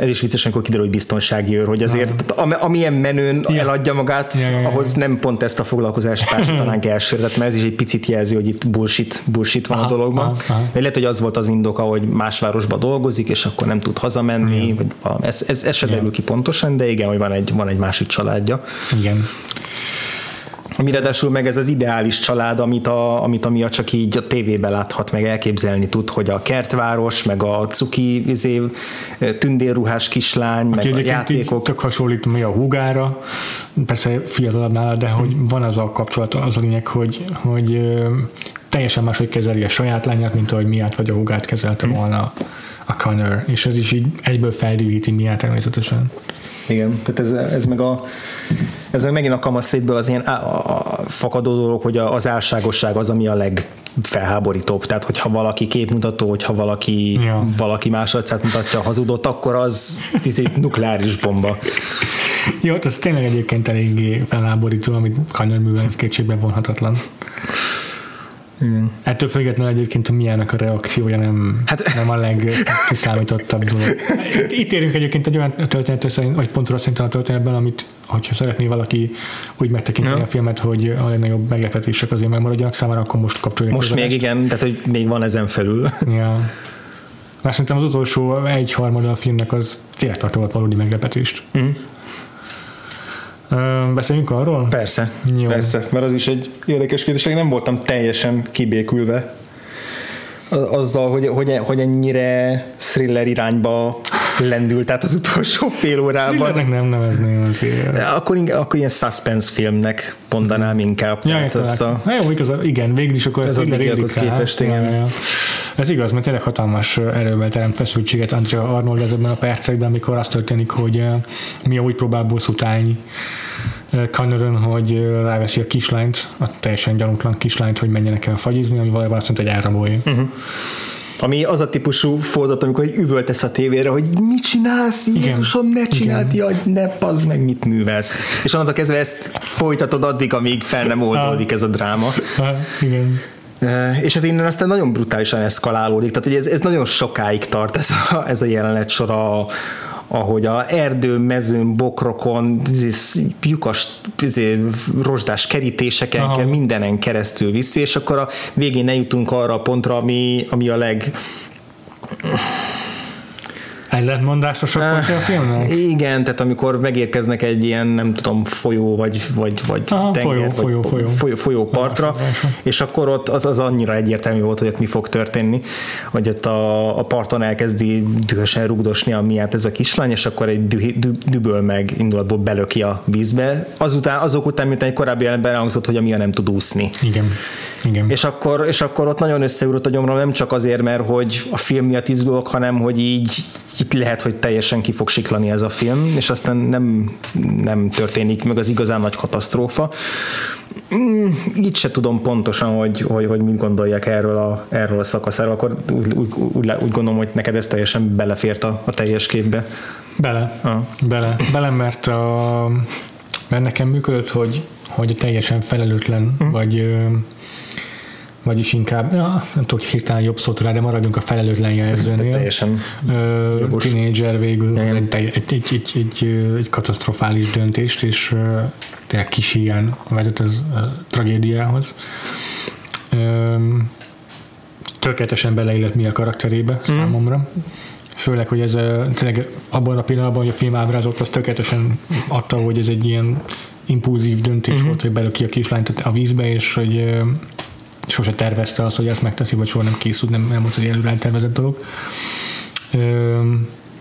Ez is vicces, amikor kiderül, hogy biztonsági őr, hogy azért am, amilyen menőn ja. eladja magát, ja, ja, ja. ahhoz nem pont ezt a foglalkozást társítanánk elsőre, mert ez is egy picit jelzi, hogy itt bullshit, bullshit van aha, a dologban. Aha, aha. lehet, hogy az volt az indoka, hogy más városba dolgozik, és akkor nem tud hazamenni, ja. vagy. Ez, ez, ez se derül ki pontosan, de igen, hogy van egy, van egy másik családja. Igen ami ráadásul meg ez az ideális család, amit a, amit a Mia csak így a tévében láthat, meg elképzelni tud, hogy a kertváros, meg a cuki izé, tündérruhás kislány, Aki meg a játékok. tök hasonlít mi a húgára, persze fiatalabb nála, de hogy van az a kapcsolat, az a lényeg, hogy, hogy teljesen máshogy kezeli a saját lányát, mint ahogy Miát vagy a húgát kezelte volna a Connor, és ez is így egyből feldívíti Miát természetesen. Igen, tehát ez, ez meg a ez meg megint a kamaszétből az ilyen a, a, fakadó dolog, hogy az álságosság az, ami a legfelháborítóbb. Tehát, hogyha valaki képmutató, hogyha valaki, ja. valaki más arcát mutatja a hazudott, akkor az egy nukleáris bomba. Jó, ez tényleg egyébként eléggé felháborító, amit Kanyer művel kétségbe vonhatatlan. Igen. Ettől függetlenül egyébként a milyennek a reakciója nem, hát, nem a legkiszámítottabb dolog. Itt, érünk egyébként egy olyan történet, vagy pontra szerintem a történetben, amit, hogyha szeretné valaki úgy megtekinteni ja. a filmet, hogy a legnagyobb meglepetések azért megmaradjanak számára, akkor most kapcsoljuk. Most még igen, tehát hogy még van ezen felül. Ja. Mert szerintem az utolsó egy harmada a filmnek az tényleg tartott valódi meglepetést. Mm. Beszéljünk arról? Persze, Jó. persze, mert az is egy érdekes kérdés, nem voltam teljesen kibékülve azzal, hogy, hogy, hogy ennyire thriller irányba lendült, tehát az utolsó fél órában. Thrillernek nem nevezném azért. Akkor, akkor ilyen suspense filmnek mondanám inkább. Ja, azt a, Na jó, igaz, igen, végül is akkor ez a képest, igen. Ja, ja. Ez igaz, mert tényleg hatalmas erővel teremt feszültséget Andrea Arnold ezekben a percekben, amikor azt történik, hogy mi úgy próbál bosszút állni Connoron, hogy ráveszi a kislányt, a teljesen gyanútlan kislányt, hogy menjenek el fagyizni, ami valójában azt mondta, hogy elrabolja. Uh-huh. Ami az a típusú fordulat, amikor üvöltesz a tévére, hogy mit csinálsz, Jézusom, ne csináld, jaj, ne pazd meg, mit művelsz. És onnantól kezdve ezt folytatod addig, amíg fel nem oldódik ez a dráma. Ha, igen. És ez innen aztán nagyon brutálisan eszkalálódik, tehát hogy ez, ez nagyon sokáig tart ez a, ez a jelenet sor a, ahogy a erdő, mezőn, bokrokon, lyukas, rozsdás kerítéseken Aha. mindenen keresztül viszi, és akkor a végén ne jutunk arra a pontra, ami, ami a leg Ellentmondásos a pontja a filmnek? Igen, tehát amikor megérkeznek egy ilyen, nem tudom, folyó, vagy, vagy, vagy Aha, tenger, folyó, vagy folyó, folyó. Folyó, folyó partra, és akkor ott az, az annyira egyértelmű volt, hogy ott mi fog történni, hogy ott a, a parton elkezdi dühösen rugdosni a miát ez a kislány, és akkor egy dü, dü, düböl meg indulatból belöki a vízbe. Azután, azok után, mint egy korábbi jelenben elhangzott, hogy a mia nem tud úszni. Igen. Igen. És akkor, és akkor ott nagyon összeugrott a gyomra, nem csak azért, mert hogy a film miatt izgulok, hanem hogy így itt lehet, hogy teljesen ki fog siklani ez a film, és aztán nem, nem történik meg az igazán nagy katasztrófa. Mm, így se tudom pontosan, hogy, hogy, hogy mit gondolják erről a, erről a szakaszáról, akkor úgy, úgy, úgy, úgy gondolom, hogy neked ez teljesen belefért a, a teljes képbe. Bele, ah. bele, bele, mert, a, mert nekem működött, hogy, hogy teljesen felelőtlen, mm. vagy vagyis inkább, ja, nem tudok hirtelen jobb szót rá, de maradjunk a felelőtlen jelzőnél. Teljesen Tínédzser végül egy, egy, egy, egy, egy, egy katasztrofális döntést, és tényleg kis ilyen vezet az uh, tragédiához. Tökéletesen beleillett mi a karakterébe mm. számomra. Főleg, hogy ez tényleg abban a pillanatban, hogy a film ábrázolt, az tökéletesen adta, hogy ez egy ilyen impulzív döntés mm-hmm. volt, hogy belöki a kislányt a vízbe, és hogy sose tervezte azt, hogy ezt megteszi, vagy soha nem készült, nem, nem volt előre eltervezett dolog. Ö,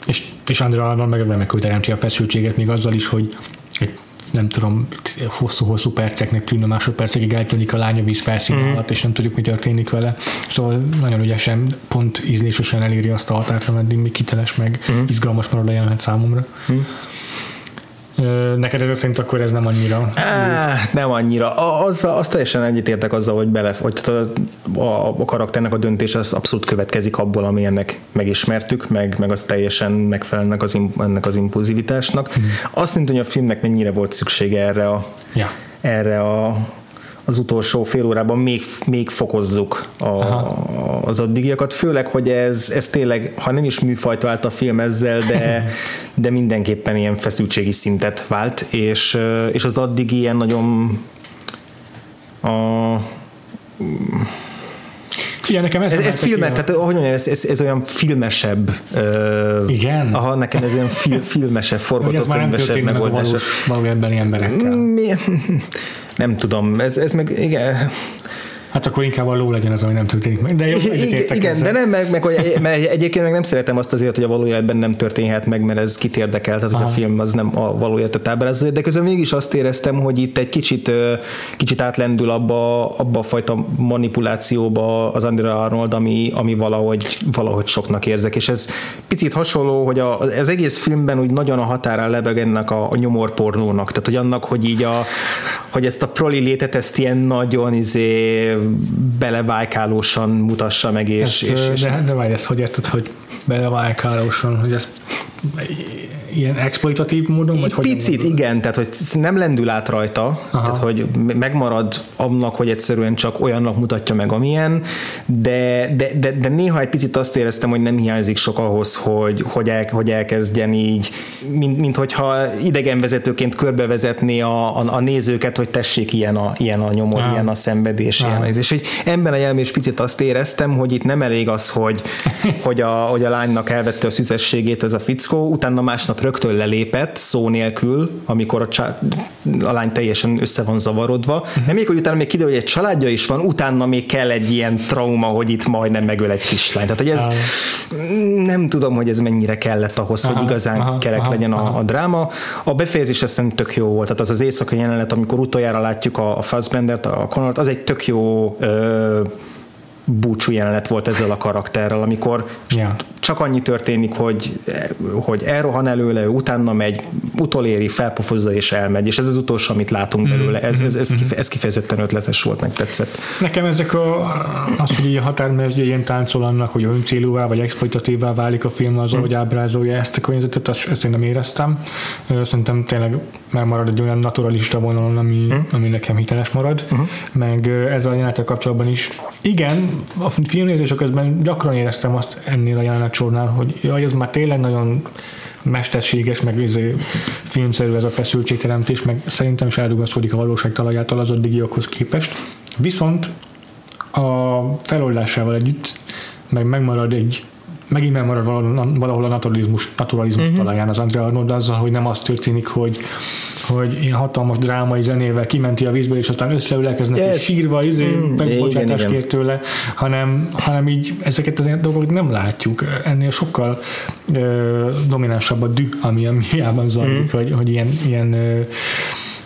és, és Andrea Arnold meg remekül teremti a feszültséget, még azzal is, hogy egy nem tudom, hosszú-hosszú perceknek tűnő másodpercekig eltűnik a lánya víz felszín mm. alatt, és nem tudjuk, mi történik vele. Szóval nagyon ügyesen, pont ízlésesen eléri azt a határt, ameddig még kiteles, meg mm. izgalmas marad a jelenet számomra. Mm. Neked ez szerint akkor ez nem annyira? Á, nem annyira. Az, az teljesen egyetértek azzal, hogy, bele, hogy a, a, a karakternek a döntés az abszolút következik abból, ami ennek megismertük, meg, meg az teljesen megfelelnek az, ennek az impulzivitásnak. Hmm. Azt nem hogy a filmnek mennyire volt szüksége erre a, ja. erre a az utolsó fél órában még, még fokozzuk a, az addigiakat, főleg, hogy ez, ez tényleg, ha nem is műfajt vált a film ezzel, de, de mindenképpen ilyen feszültségi szintet vált, és, és az addig ilyen nagyon a, igen, nekem ez, ez, ez filmet, tehát hogy mondjam, ez, ez, ez olyan filmesebb. Uh, Igen? Aha, nekem ez olyan fil, filmesebb, forgatókönyvesebb megoldás. valójában emberekkel. Mi, nem tudom, ez, ez meg, igen, Hát akkor inkább a ló legyen az, ami nem történik meg. De jó, igen, ezzel. de nem, meg, meg hogy, mert egyébként meg nem szeretem azt azért, hogy a valójában nem történhet meg, mert ez kit érdekel, tehát hogy a film az nem a valójában ábrázolja, de közben mégis azt éreztem, hogy itt egy kicsit, kicsit átlendül abba, abba a fajta manipulációba az Andrea Arnold, ami, ami valahogy, valahogy soknak érzek, és ez picit hasonló, hogy a, az egész filmben úgy nagyon a határán lebeg ennek a, a nyomorpornónak, tehát hogy annak, hogy így a, hogy ezt a proli létet, ezt ilyen nagyon izé belevájkálósan mutassa meg, és... Ezt, és, és de, de várj, ezt hogy érted, hogy belevájkálósan, hogy ezt ilyen exploitatív módon? Vagy Picit igen, tehát hogy nem lendül át rajta, Aha. tehát hogy megmarad annak, hogy egyszerűen csak olyannak mutatja meg, amilyen, de, de, de, de néha egy picit azt éreztem, hogy nem hiányzik sok ahhoz, hogy, hogy, el, hogy elkezdjen így, mint, mint hogyha idegenvezetőként körbevezetné a, a, a nézőket, hogy tessék ilyen a, ilyen a nyomor, Aha. ilyen a szenvedés, Aha. ilyen És hogy ebben a jelmés is picit azt éreztem, hogy itt nem elég az, hogy, hogy, a, hogy a lánynak elvette a szüzességét ez a fickó, utána másnap rögtön lelépett, szó nélkül, amikor a, csá- a lány teljesen össze van zavarodva. Uh-huh. Nem még, hogy utána még kiderül, hogy egy családja is van, utána még kell egy ilyen trauma, hogy itt majdnem megöl egy kislány. Tehát, hogy ez uh-huh. nem tudom, hogy ez mennyire kellett ahhoz, uh-huh. hogy igazán uh-huh. kerek uh-huh. legyen a, a dráma. A befejezés azt tök jó volt. Tehát az az éjszakai jelenet, amikor utoljára látjuk a, a Fassbendert, a Connort, az egy tök jó ö, búcsú jelenet volt ezzel a karakterrel, amikor yeah. csak annyi történik, hogy, hogy elrohan előle, utána megy, utoléri, felpofozza és elmegy, és ez az utolsó, amit látunk mm-hmm. belőle. Ez, ez, ez, mm-hmm. ez kifejezetten ötletes volt, meg tetszett. Nekem ezek a, az, hogy a határmesdje ilyen táncol annak, hogy öncélúvá vagy exploitatívá válik a film az, mm. hogy ábrázolja ezt a környezetet, azt, ezt én nem éreztem. Szerintem tényleg megmarad egy olyan naturalista vonalon, ami, mm. ami nekem hiteles marad, mm. meg ez a jelenetek kapcsolatban is. Igen, a filmnézés közben gyakran éreztem azt ennél a jelenetsornál, hogy jaj, ez már tényleg nagyon mesterséges, meg izé filmszerű ez a feszültségteremtés, meg szerintem is eldugaszkodik a valóság talajától az addigiakhoz képest. Viszont a feloldásával együtt meg megmarad egy megint megmarad valahol a naturalizmus, naturalizmus uh-huh. talaján az Andrea Arnold azzal, hogy nem az történik, hogy hogy ilyen hatalmas drámai zenével kimenti a vízből, és aztán összeülelkeznek, yes. és sírva, izé, mm, megbocsátást kér tőle, hanem, hanem így ezeket az dolgokat nem látjuk. Ennél sokkal ö, dominánsabb a dű, ami a miában zajlik, mm. hogy, hogy ilyen, ilyen ö,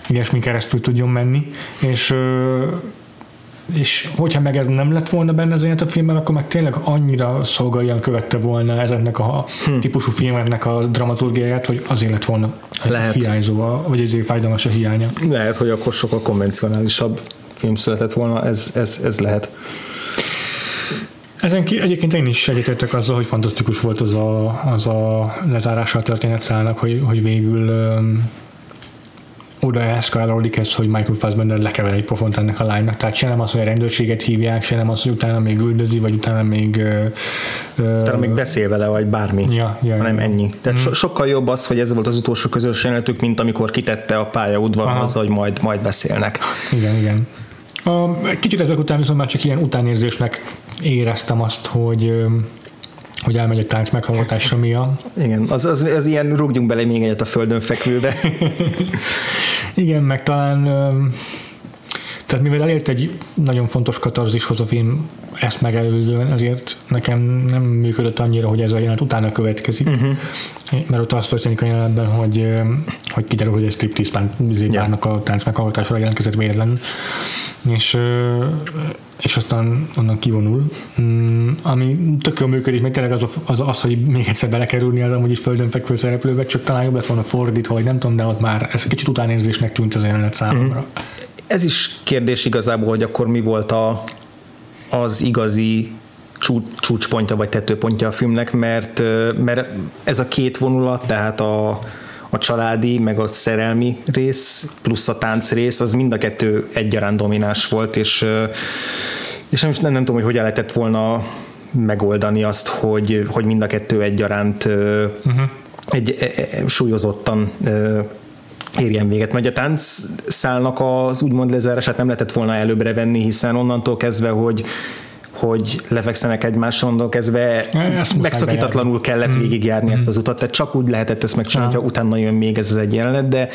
ilyesmi keresztül tudjon menni, és ö, és hogyha meg ez nem lett volna benne az a filmben, akkor meg tényleg annyira szolgáljan követte volna ezeknek a hm. típusú filmeknek a dramaturgiáját, hogy azért lett volna Lehet. hiányzó, vagy ezért fájdalmas a hiánya. Lehet, hogy akkor sokkal konvencionálisabb film született volna, ez, ez, ez lehet. Ezen ki, egyébként én is egyetértek azzal, hogy fantasztikus volt az a, az a lezárása a történetszállnak, hogy, hogy végül oda eszkalálódik ez, hogy Michael Fassbender lekever egy pofont ennek a lánynak. Tehát se nem az, hogy a rendőrséget hívják, se nem az, hogy utána még üldözi, vagy utána még... Uh, utána még beszél vele, vagy bármi. Ja, ja, hanem ja. ennyi. Tehát mm. so, sokkal jobb az, hogy ez volt az utolsó közös jelenetük, mint amikor kitette a pályaudvar az, hogy majd, majd beszélnek. Igen, igen. A, kicsit ezek után viszont már csak ilyen utánérzésnek éreztem azt, hogy hogy elmegy egy tánc meghallgatásra mi a... Igen, az, az, az ilyen rúgjunk bele még egyet a földön fekvőbe. Igen, meg talán tehát mivel elért egy nagyon fontos katarzishoz a film ezt megelőzően, ezért nekem nem működött annyira, hogy ez a jelenet utána következik. Uh-huh. Mert ott azt történik a jelenetben, hogy, hogy kiderül, hogy egy striptease bárnak a tánc meghallgatásra jelentkezett véletlenül. És és aztán onnan kivonul, mm, ami tök jól működik, mert tényleg az, az, az, hogy még egyszer belekerülni az amúgy is földön fekvő szereplőbe, csak talán jobb lett volna fordítva, vagy nem tudom, de ott már ez kicsit utánérzésnek tűnt az jelenet számomra. Mm. Ez is kérdés igazából, hogy akkor mi volt a, az igazi csúcspontja vagy tetőpontja a filmnek, mert, mert ez a két vonulat, tehát a, a családi, meg a szerelmi rész, plusz a tánc rész, az mind a kettő egyaránt domináns volt, és, és nem, nem, nem tudom, hogy hogyan lehetett volna megoldani azt, hogy, hogy mind a kettő egyaránt uh-huh. egy, egy, egy súlyozottan érjen véget, mert a táncszálnak az úgymond lezárását nem lehetett volna előbbre venni, hiszen onnantól kezdve, hogy hogy lefekszenek egymásra, onnantól kezdve megszakítatlanul kellett hmm. végigjárni mm. ezt az utat, tehát csak úgy lehetett ezt megcsinálni, hogyha utána jön még ez az egy jelenet, de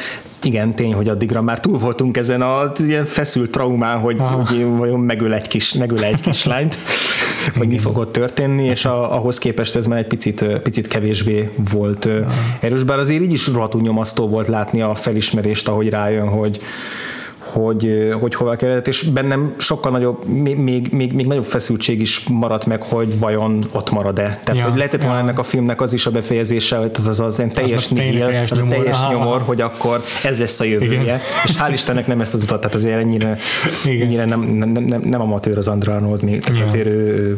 igen, tény, hogy addigra már túl voltunk ezen a ilyen feszült traumán, hogy, hogy vajon megöl egy, kis, megöl egy kislányt, hogy mi fog ott történni, és a, ahhoz képest ez már egy picit, picit kevésbé volt erős, bár azért így is rohadtul nyomasztó volt látni a felismerést, ahogy rájön, hogy hogy, hogy hova kellett, és bennem sokkal nagyobb, még, még, még nagyobb feszültség is maradt meg, hogy vajon ott marad-e. Tehát, ja, hogy lehetett volna ja. ennek a filmnek az is a befejezése, hogy az az, az ilyen teljes az nihil, teljes, az nyomor, teljes aha, nyomor, hogy akkor ez lesz a jövője. Igen. És hál' Istennek nem ezt az utat, tehát azért ennyire, ennyire nem, nem, nem, nem amatőr az Andra Arnold még, tehát ja. azért ő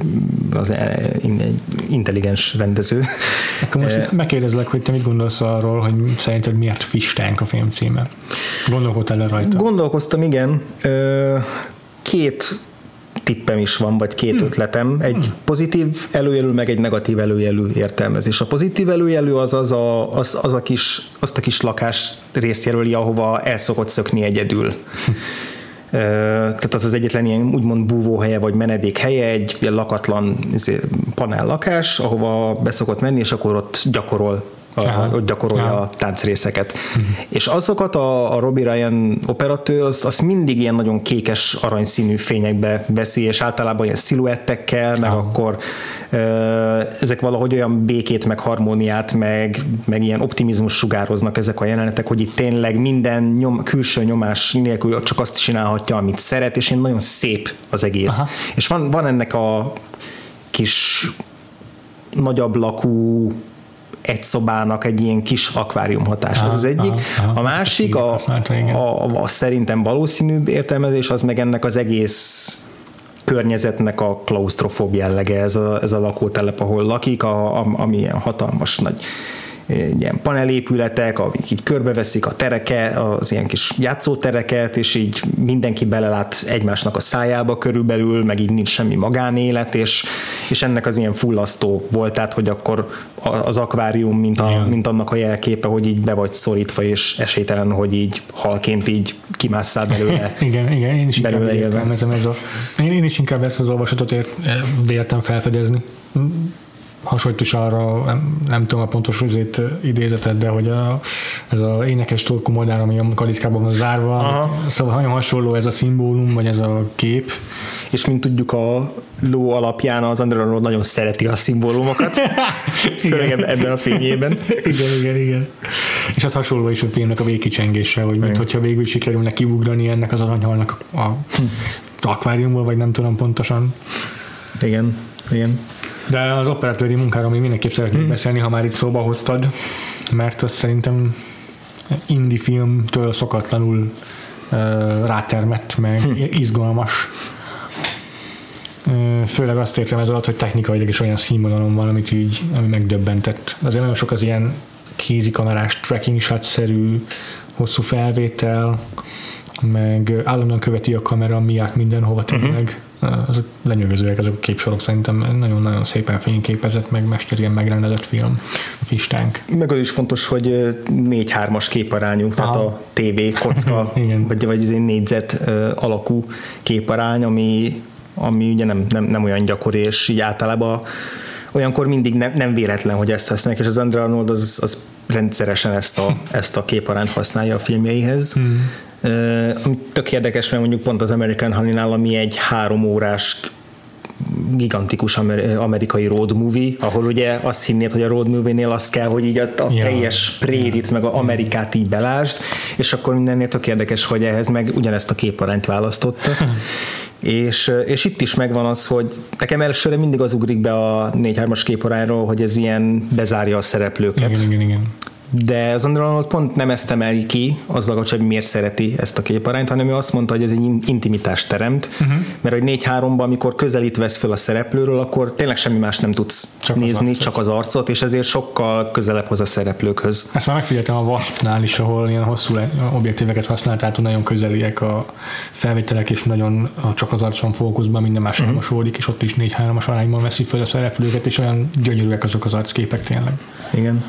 az egy intelligens rendező. Akkor most megkérdezlek, hogy te mit gondolsz arról, hogy szerinted miért Fistánk a film címe? Gondolkodtál le rajta? Gondolkoztam igen. Két tippem is van, vagy két hmm. ötletem. Egy hmm. pozitív előjelű, meg egy negatív előjelű értelmezés. A pozitív előjelű az az a, az, az a kis, azt a kis lakás részt jelöli, ahova el szokott szökni egyedül. tehát az az egyetlen ilyen úgymond búvóhelye vagy menedékhelye, egy lakatlan izé, panel lakás, ahova beszokott menni, és akkor ott gyakorol a, hogy gyakorolja Aha. a táncrészeket. Uh-huh. És azokat a, a Robbie Ryan operatőr, azt, azt mindig ilyen nagyon kékes, aranyszínű fényekbe veszi, és általában ilyen sziluettekkel, meg Aha. akkor ezek valahogy olyan békét, meg harmóniát, meg, meg ilyen optimizmus sugároznak ezek a jelenetek, hogy itt tényleg minden nyom, külső nyomás nélkül csak azt csinálhatja, amit szeret, és én nagyon szép az egész. Aha. És van, van ennek a kis nagyobb lakú egy szobának egy ilyen kis akvárium hatás. Ez az egyik. Aha, aha, a másik, a, a, a, a szerintem valószínűbb értelmezés, az meg ennek az egész környezetnek a klaustrofób jellege, ez a, ez a lakótelep, ahol lakik, a, a, ami ilyen hatalmas nagy ilyen panelépületek, amik így körbeveszik a tereke, az ilyen kis játszótereket, és így mindenki belelát egymásnak a szájába körülbelül, meg így nincs semmi magánélet, és, és ennek az ilyen fullasztó volt, tehát hogy akkor az akvárium, mint, a, mint annak a jelképe, hogy így be vagy szorítva, és esélytelen, hogy így halként így kimásszál belőle. igen, igen, én is inkább értelmezem ez a, én, én is inkább ezt az olvasatot ért, véltem felfedezni hasonlít is arra, nem, nem tudom a pontos azért idézetet, de hogy a, ez a énekes torkú modern, ami a kaliszkában van zárva, Aha. szóval nagyon hasonló ez a szimbólum, vagy ez a kép. És mint tudjuk, a ló alapján az Andrea nagyon szereti a szimbólumokat, főleg ebben a fényében. igen, igen, igen. És az hasonló is a filmnek a végkicsengése, hogy mint hogyha végül sikerülne kiugrani ennek az aranyhalnak a hm. akváriumból, vagy nem tudom pontosan. Igen, igen. De az operatőri munkáról még mindenképp szeretnék hmm. beszélni, ha már itt szóba hoztad, mert az szerintem indie filmtől szokatlanul uh, rátermett, meg hmm. izgalmas. Uh, főleg azt értem ez alatt, hogy technikailag is olyan színvonalon van, amit így, ami megdöbbentett. Azért nagyon sok az ilyen kézikamerás tracking shot-szerű hosszú felvétel, meg állandóan követi a kamera miatt mindenhova tényleg. Uh-huh azok lenyűgözőek, azok a képsorok szerintem nagyon-nagyon szépen fényképezett, meg mesterien megrendezett film, a Fistánk. Meg az is fontos, hogy 4-3-as képarányunk, tehát a TV kocka, vagy, vagy az négyzet alakú képarány, ami, ami ugye nem, nem, nem olyan gyakori, és így általában olyankor mindig nem, nem véletlen, hogy ezt használják, és az Andrea Arnold az, az rendszeresen ezt a, ezt a képarányt használja a filmjeihez. Hmm ami tök érdekes, mert mondjuk pont az American Honey-nál, ami egy három órás gigantikus amerikai road movie, ahol ugye azt hinnéd, hogy a road movie-nél az kell, hogy így a, a ja. teljes prérit, meg a Amerikát így belásd, és akkor mindennél tök érdekes, hogy ehhez meg ugyanezt a képarányt választotta. és, és itt is megvan az, hogy nekem elsőre mindig az ugrik be a 4-3-as képarányról, hogy ez ilyen bezárja a szereplőket. Igen, igen, igen de az Arnold pont nem ezt emeli ki azzal hogy miért szereti ezt a képarányt, hanem ő azt mondta, hogy ez egy intimitást teremt, uh-huh. mert hogy 4-3-ban, amikor közelít vesz fel a szereplőről, akkor tényleg semmi más nem tudsz csak nézni, az csak az arcot, és ezért sokkal közelebb hoz a szereplőkhöz. Ezt már megfigyeltem a Waspnál is, ahol ilyen hosszú objektíveket használt, tehát nagyon közeliek a felvételek, és nagyon csak az arc van fókuszban, minden más uh-huh. mosódik, és ott is 4-3-as arányban veszi fel a szereplőket, és olyan gyönyörűek azok az arcképek tényleg. Igen.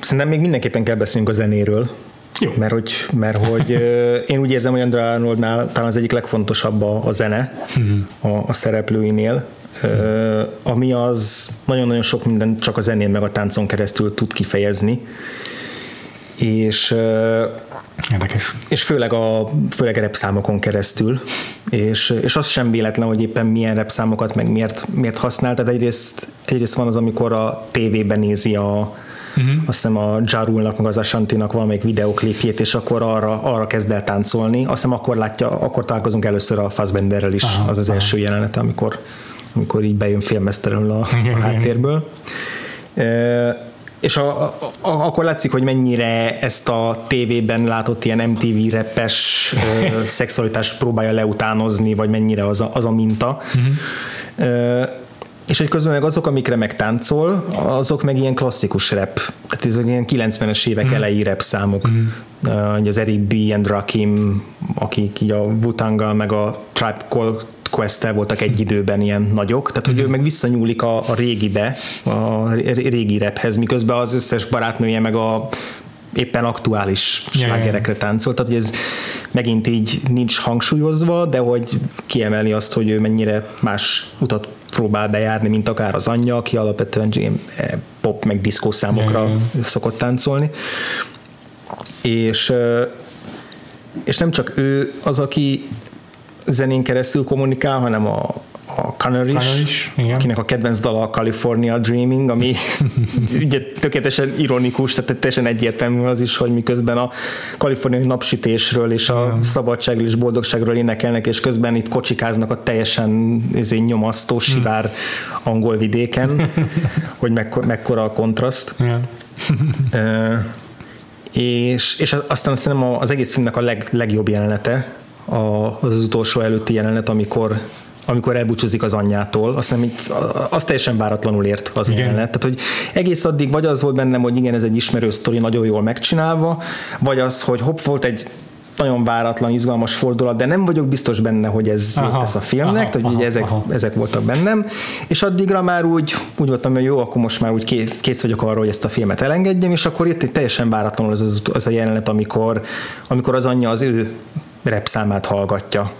Szerintem még mindenképpen kell beszélnünk a zenéről. Jó. Mert hogy, mert hogy én úgy érzem, hogy Andrea Arnoldnál talán az egyik legfontosabb a, a zene hmm. a, a szereplőinél, ami az nagyon-nagyon sok minden csak a zenén meg a táncon keresztül tud kifejezni. És Érdekes. És főleg a főleg a repszámokon keresztül. És, és az sem véletlen, hogy éppen milyen repszámokat, meg miért, miért használ. Tehát egyrészt, egyrészt van az, amikor a tévében nézi a, uh-huh. azt hiszem a Jarulnak, meg az Ashantinak valamelyik videoklipjét, és akkor arra, arra kezd el táncolni. Azt hiszem akkor látja, akkor találkozunk először a Fassbenderrel is, aha, az az aha. első jelenet, amikor, amikor így bejön filmesztelenül a, a háttérből. E, és a, a, akkor látszik, hogy mennyire ezt a tévében látott ilyen MTV repes szexualitást próbálja leutánozni, vagy mennyire az a, az a minta. Uh-huh. És hogy közben meg azok, amikre megtáncol, azok meg ilyen klasszikus rap. Tehát ezek ilyen 90-es évek mm. elejé rap számok. Mm. Uh, az Eric B. and Rakim, akik így a Wutanga meg a Tribe Called quest voltak egy időben ilyen nagyok, tehát hogy mm. ő meg visszanyúlik a, a régibe, a régi rephez, miközben az összes barátnője meg a éppen aktuális slágerekre táncol, tehát hogy ez megint így nincs hangsúlyozva, de hogy kiemeli azt, hogy ő mennyire más utat próbál bejárni, mint akár az anyja, aki alapvetően eh, pop meg diszkó számokra yeah, yeah. szokott táncolni. És, és nem csak ő az, aki zenén keresztül kommunikál, hanem a, a Connor is, Connor is akinek a kedvenc dala a California Dreaming, ami ugye tökéletesen ironikus, tehát teljesen egyértelmű az is, hogy miközben a kaliforniai napsütésről és a yeah. szabadságról és boldogságról énekelnek, és közben itt kocsikáznak a teljesen ezé, nyomasztó, hmm. sivár angol vidéken, hogy mekkora, mekkora a kontraszt. Uh, és, és aztán szerintem az egész filmnek a leg, legjobb jelenete, a, az, az utolsó előtti jelenet, amikor amikor elbúcsúzik az anyjától, azt hiszem, az teljesen váratlanul ért az igen. jelenet. Tehát, hogy egész addig vagy az volt bennem, hogy igen, ez egy ismerő sztori, nagyon jól megcsinálva, vagy az, hogy hopp, volt egy nagyon váratlan, izgalmas fordulat, de nem vagyok biztos benne, hogy ez aha, tesz a filmnek, aha, tehát aha, ugye ezek, aha. ezek voltak bennem, és addigra már úgy, úgy voltam, hogy jó, akkor most már úgy kész vagyok arról, hogy ezt a filmet elengedjem, és akkor itt teljesen váratlanul az, az, az a jelenet, amikor, amikor az anyja az ő repszámát hallgatja.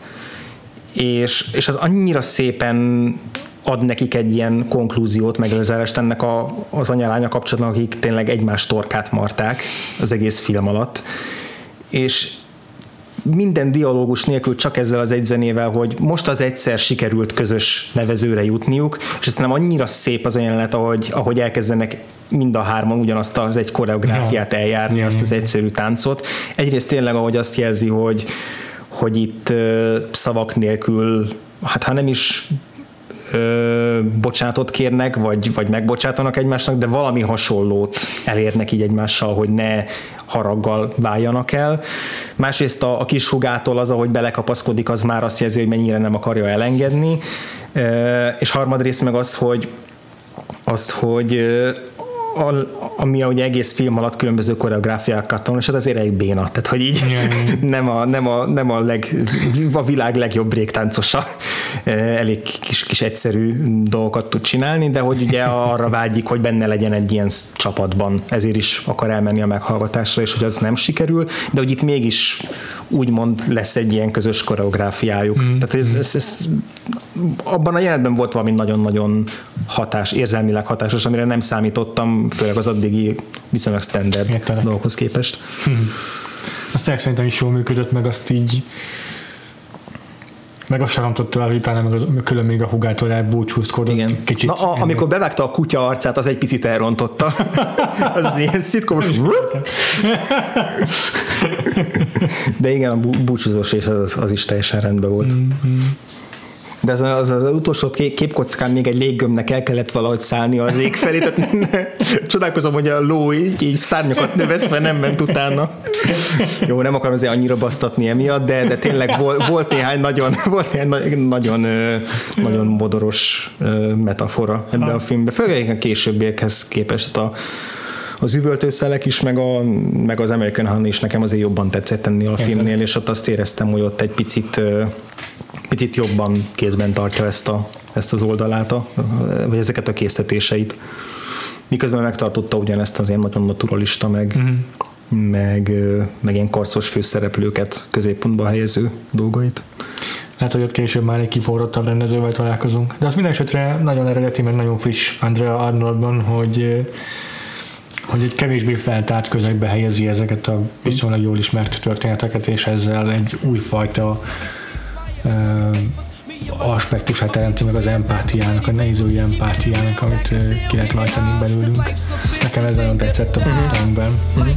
És, és az annyira szépen ad nekik egy ilyen konklúziót, meglezárást ennek a, az anyalánya kapcsolatban, akik tényleg egymás torkát marták az egész film alatt. És minden dialógus nélkül csak ezzel az egy zenével, hogy most az egyszer sikerült közös nevezőre jutniuk, és ez nem annyira szép az a jelenet, ahogy, ahogy elkezdenek mind a hárman ugyanazt az egy koreográfiát eljárni, ja, azt az egyszerű táncot. Egyrészt tényleg, ahogy azt jelzi, hogy, hogy itt szavak nélkül, hát ha nem is ö, bocsánatot kérnek, vagy, vagy megbocsátanak egymásnak, de valami hasonlót elérnek így egymással, hogy ne haraggal váljanak el. Másrészt a, a kis hugától az, ahogy belekapaszkodik, az már azt jelzi, hogy mennyire nem akarja elengedni. Ö, és harmadrészt meg az, hogy az, hogy ami ugye egész film alatt különböző koreográfiákat van, és hát azért egy béna, tehát hogy így yeah. nem, a, nem, a, nem a, leg, a világ legjobb bréktáncosa, elég kis, kis egyszerű dolgokat tud csinálni, de hogy ugye arra vágyik, hogy benne legyen egy ilyen csapatban, ezért is akar elmenni a meghallgatásra, és hogy az nem sikerül, de hogy itt mégis úgymond lesz egy ilyen közös koreográfiájuk. Mm. Tehát ez, ez, ez, abban a jelenetben volt valami nagyon-nagyon hatás, érzelmileg hatásos, amire nem számítottam, főleg az addigi viszonylag standard Értelek. dolgokhoz képest. Mm. Azt szerintem is jól működött, meg azt így meg azt sem el, hogy utána meg külön még a hugától elbúcsúzkodott. Igen. Kicsit Na, a, amikor bevágta a kutya arcát, az egy picit elrontotta. az ilyen szitkomos. De igen, a búcsúzós és az, az is teljesen rendben volt. Mm-hmm. De az, az, az utolsó képkockán még egy léggömbnek el kellett valahogy szállni az ég felé, tehát csodálkozom, hogy a ló így, így szárnyakat növeszve nem ment utána. Jó, nem akarom azért annyira basztatni emiatt, de, de tényleg volt, volt néhány nagyon, volt néhány nagyon, nagyon modoros metafora ebben a filmben, főleg a későbbiekhez képest a az üvöltőszelek is, meg, a, meg az American Honey is nekem azért jobban tetszett ennél a filmnél, és ott azt éreztem, hogy ott egy picit picit jobban kézben tartja ezt, a, ezt az oldalát, a, vagy ezeket a késztetéseit. Miközben megtartotta ugyanezt az ilyen nagyon naturalista, meg, uh-huh. meg, meg ilyen karcos főszereplőket középpontba helyező dolgait. Lehet, hogy ott később már egy kiforrottabb rendezővel találkozunk. De az minden esetre nagyon eredeti, meg nagyon friss Andrea Arnoldban, hogy hogy egy kevésbé feltárt közegbe helyezi ezeket a viszonylag jól ismert történeteket, és ezzel egy újfajta aspektusát teremti meg az empátiának, a nézői empátiának, amit ki lehet rajtani belőlünk. Nekem ez nagyon tetszett a filmben. Uh-huh.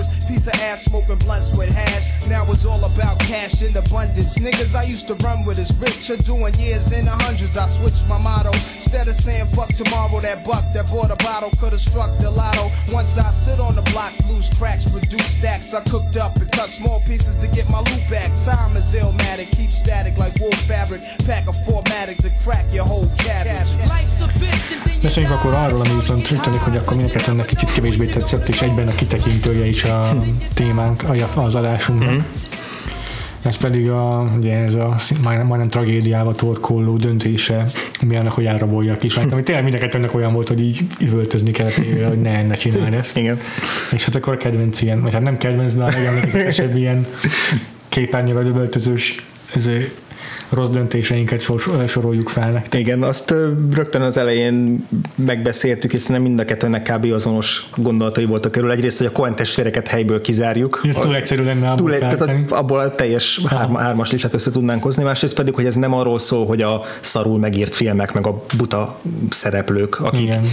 first Piece of ass smoking blunts with hash. Now it's all about cash in abundance. Niggas I used to run with is rich. Are doing years in the hundreds. I switched my motto. Instead of saying fuck tomorrow, that buck that bought a bottle could have struck the lotto. Once I stood on the block, loose cracks, produced stacks. I cooked up and cut small pieces to get my loot back. Time is illmatic, keep static like wool fabric. Pack a formatic to crack your whole cabbage. Beszéljünk akkor arról, ami viszont úgy tűnik, hogy akkor mindenket ennek kicsit kevésbé tetszett, és egyben a kitekintője is a témánk az adásunknak. Mm. Ez pedig a, ugye ez a majdnem tragédiába torkolló döntése, mi annak, hogy elrabolja a kislányt, ami tényleg mindenket ennek olyan volt, hogy így üvöltözni kellett, hogy ne, ne csináld ezt. Igen. És hát akkor a kedvenc ilyen, vagy hát nem kedvenc, de a legemlékezősebb ilyen képernyővel üvöltözős ez rossz döntéseinket sor, soroljuk fel nektek. Igen, azt rögtön az elején megbeszéltük, hiszen nem mind a kettőnek kb. azonos gondolatai voltak erről. Egyrészt, hogy a Cohen testvéreket helyből kizárjuk. Ja, túl egyszerű lenne abból túl, tehát abból a teljes hárma, hármas listát össze tudnánk hozni. Másrészt pedig, hogy ez nem arról szól, hogy a szarul megírt filmek, meg a buta szereplők, akik Igen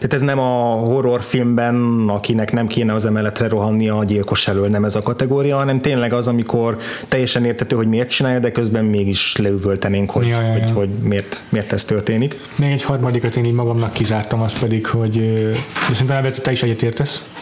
tehát ez nem a horrorfilmben, akinek nem kéne az emeletre rohannia a gyilkos elől, nem ez a kategória, hanem tényleg az, amikor teljesen értető, hogy miért csinálja, de közben mégis leüvöltenénk, hogy, ja, ja, ja. hogy, hogy miért, miért ez történik. Még egy harmadikat én így magamnak kizártam, az pedig, hogy szerintem te is egyetértesz,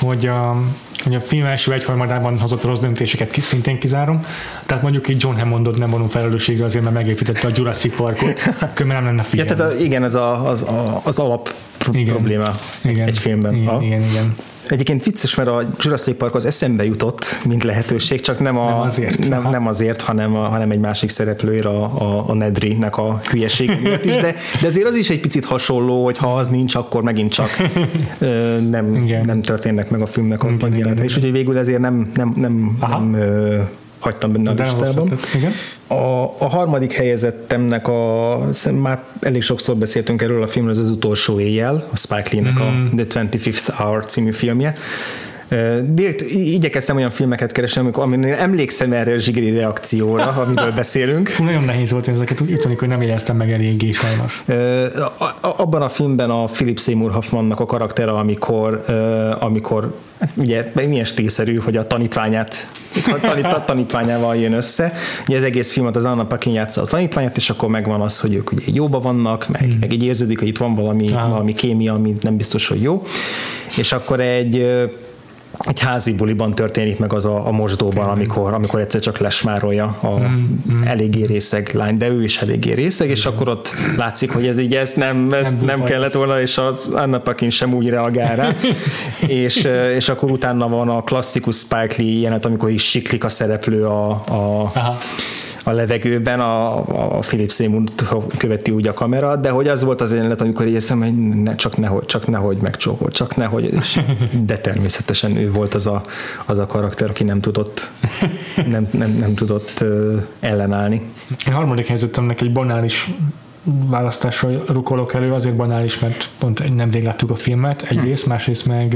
hogy a, hogy a film első egyharmadában hozott rossz döntéseket ki, szintén kizárom. Tehát mondjuk így John Hammondot nem vonunk felelősségre azért, mert megépítette a Jurassic Parkot, különben nem lenne film. Ja, tehát a, igen, ez a, az, a, az alap igen. probléma igen. egy filmben. Igen, ha? igen, igen. Egyébként vicces, mert a Jurassic Park az eszembe jutott, mint lehetőség, csak nem, a, nem azért, nem, nem azért hanem, a, hanem egy másik szereplőre, a, a, a Nedry-nek a hülyeség miatt is, de, de azért az is egy picit hasonló, hogy ha az nincs, akkor megint csak ö, nem, nem történnek meg a filmnek a jelenete, és úgyhogy végül ezért nem, nem, nem, nem ö, hagytam benne a de listában. Igen. A, a harmadik helyezettemnek a, már elég sokszor beszéltünk erről a filmről, az az utolsó éjjel, a Spike Lee-nek mm-hmm. a The 25th Hour című filmje. Direkt igyekeztem olyan filmeket keresni, amikor, aminél emlékszem erre a zsigeri reakcióra, amiről beszélünk. Nagyon nehéz volt ezeket, úgy tűnik, hogy nem éreztem meg eléggé sajnos. Abban a filmben a Philip Seymour Hoffmannak a karaktere, amikor, amikor ugye milyen stílszerű, hogy a tanítványát a tanít, tanítványával jön össze. Ugye az egész filmet az Anna Paquin játsza a tanítványát, és akkor megvan az, hogy ők ugye jóba vannak, meg, hmm. meg így érződik, hogy itt van valami, valami kémia, ami nem biztos, hogy jó. És akkor egy egy házi buliban történik meg az a, a mosdóban, amikor, amikor egyszer csak lesmárolja a mm, mm. eléggé részeg lány, de ő is eléggé részeg, és akkor ott látszik, hogy ez így ez nem, ez nem, nem kellett volna, és az Anna Paquin sem úgy reagál rá, és, és akkor utána van a klasszikus Spike Lee jelenet, amikor is siklik a szereplő a, a Aha a levegőben, a, a Philip Seymour követi úgy a kamera, de hogy az volt az jelenet, amikor így hogy ne, csak nehogy, csak nehogy megcsókolt, csak nehogy, és, de természetesen ő volt az a, az a karakter, aki nem tudott nem, nem, nem tudott ellenállni. Én harmadik helyzetemnek egy banális választásra rukolok elő, azért banális, mert pont nemrég láttuk a filmet, egyrészt, másrészt meg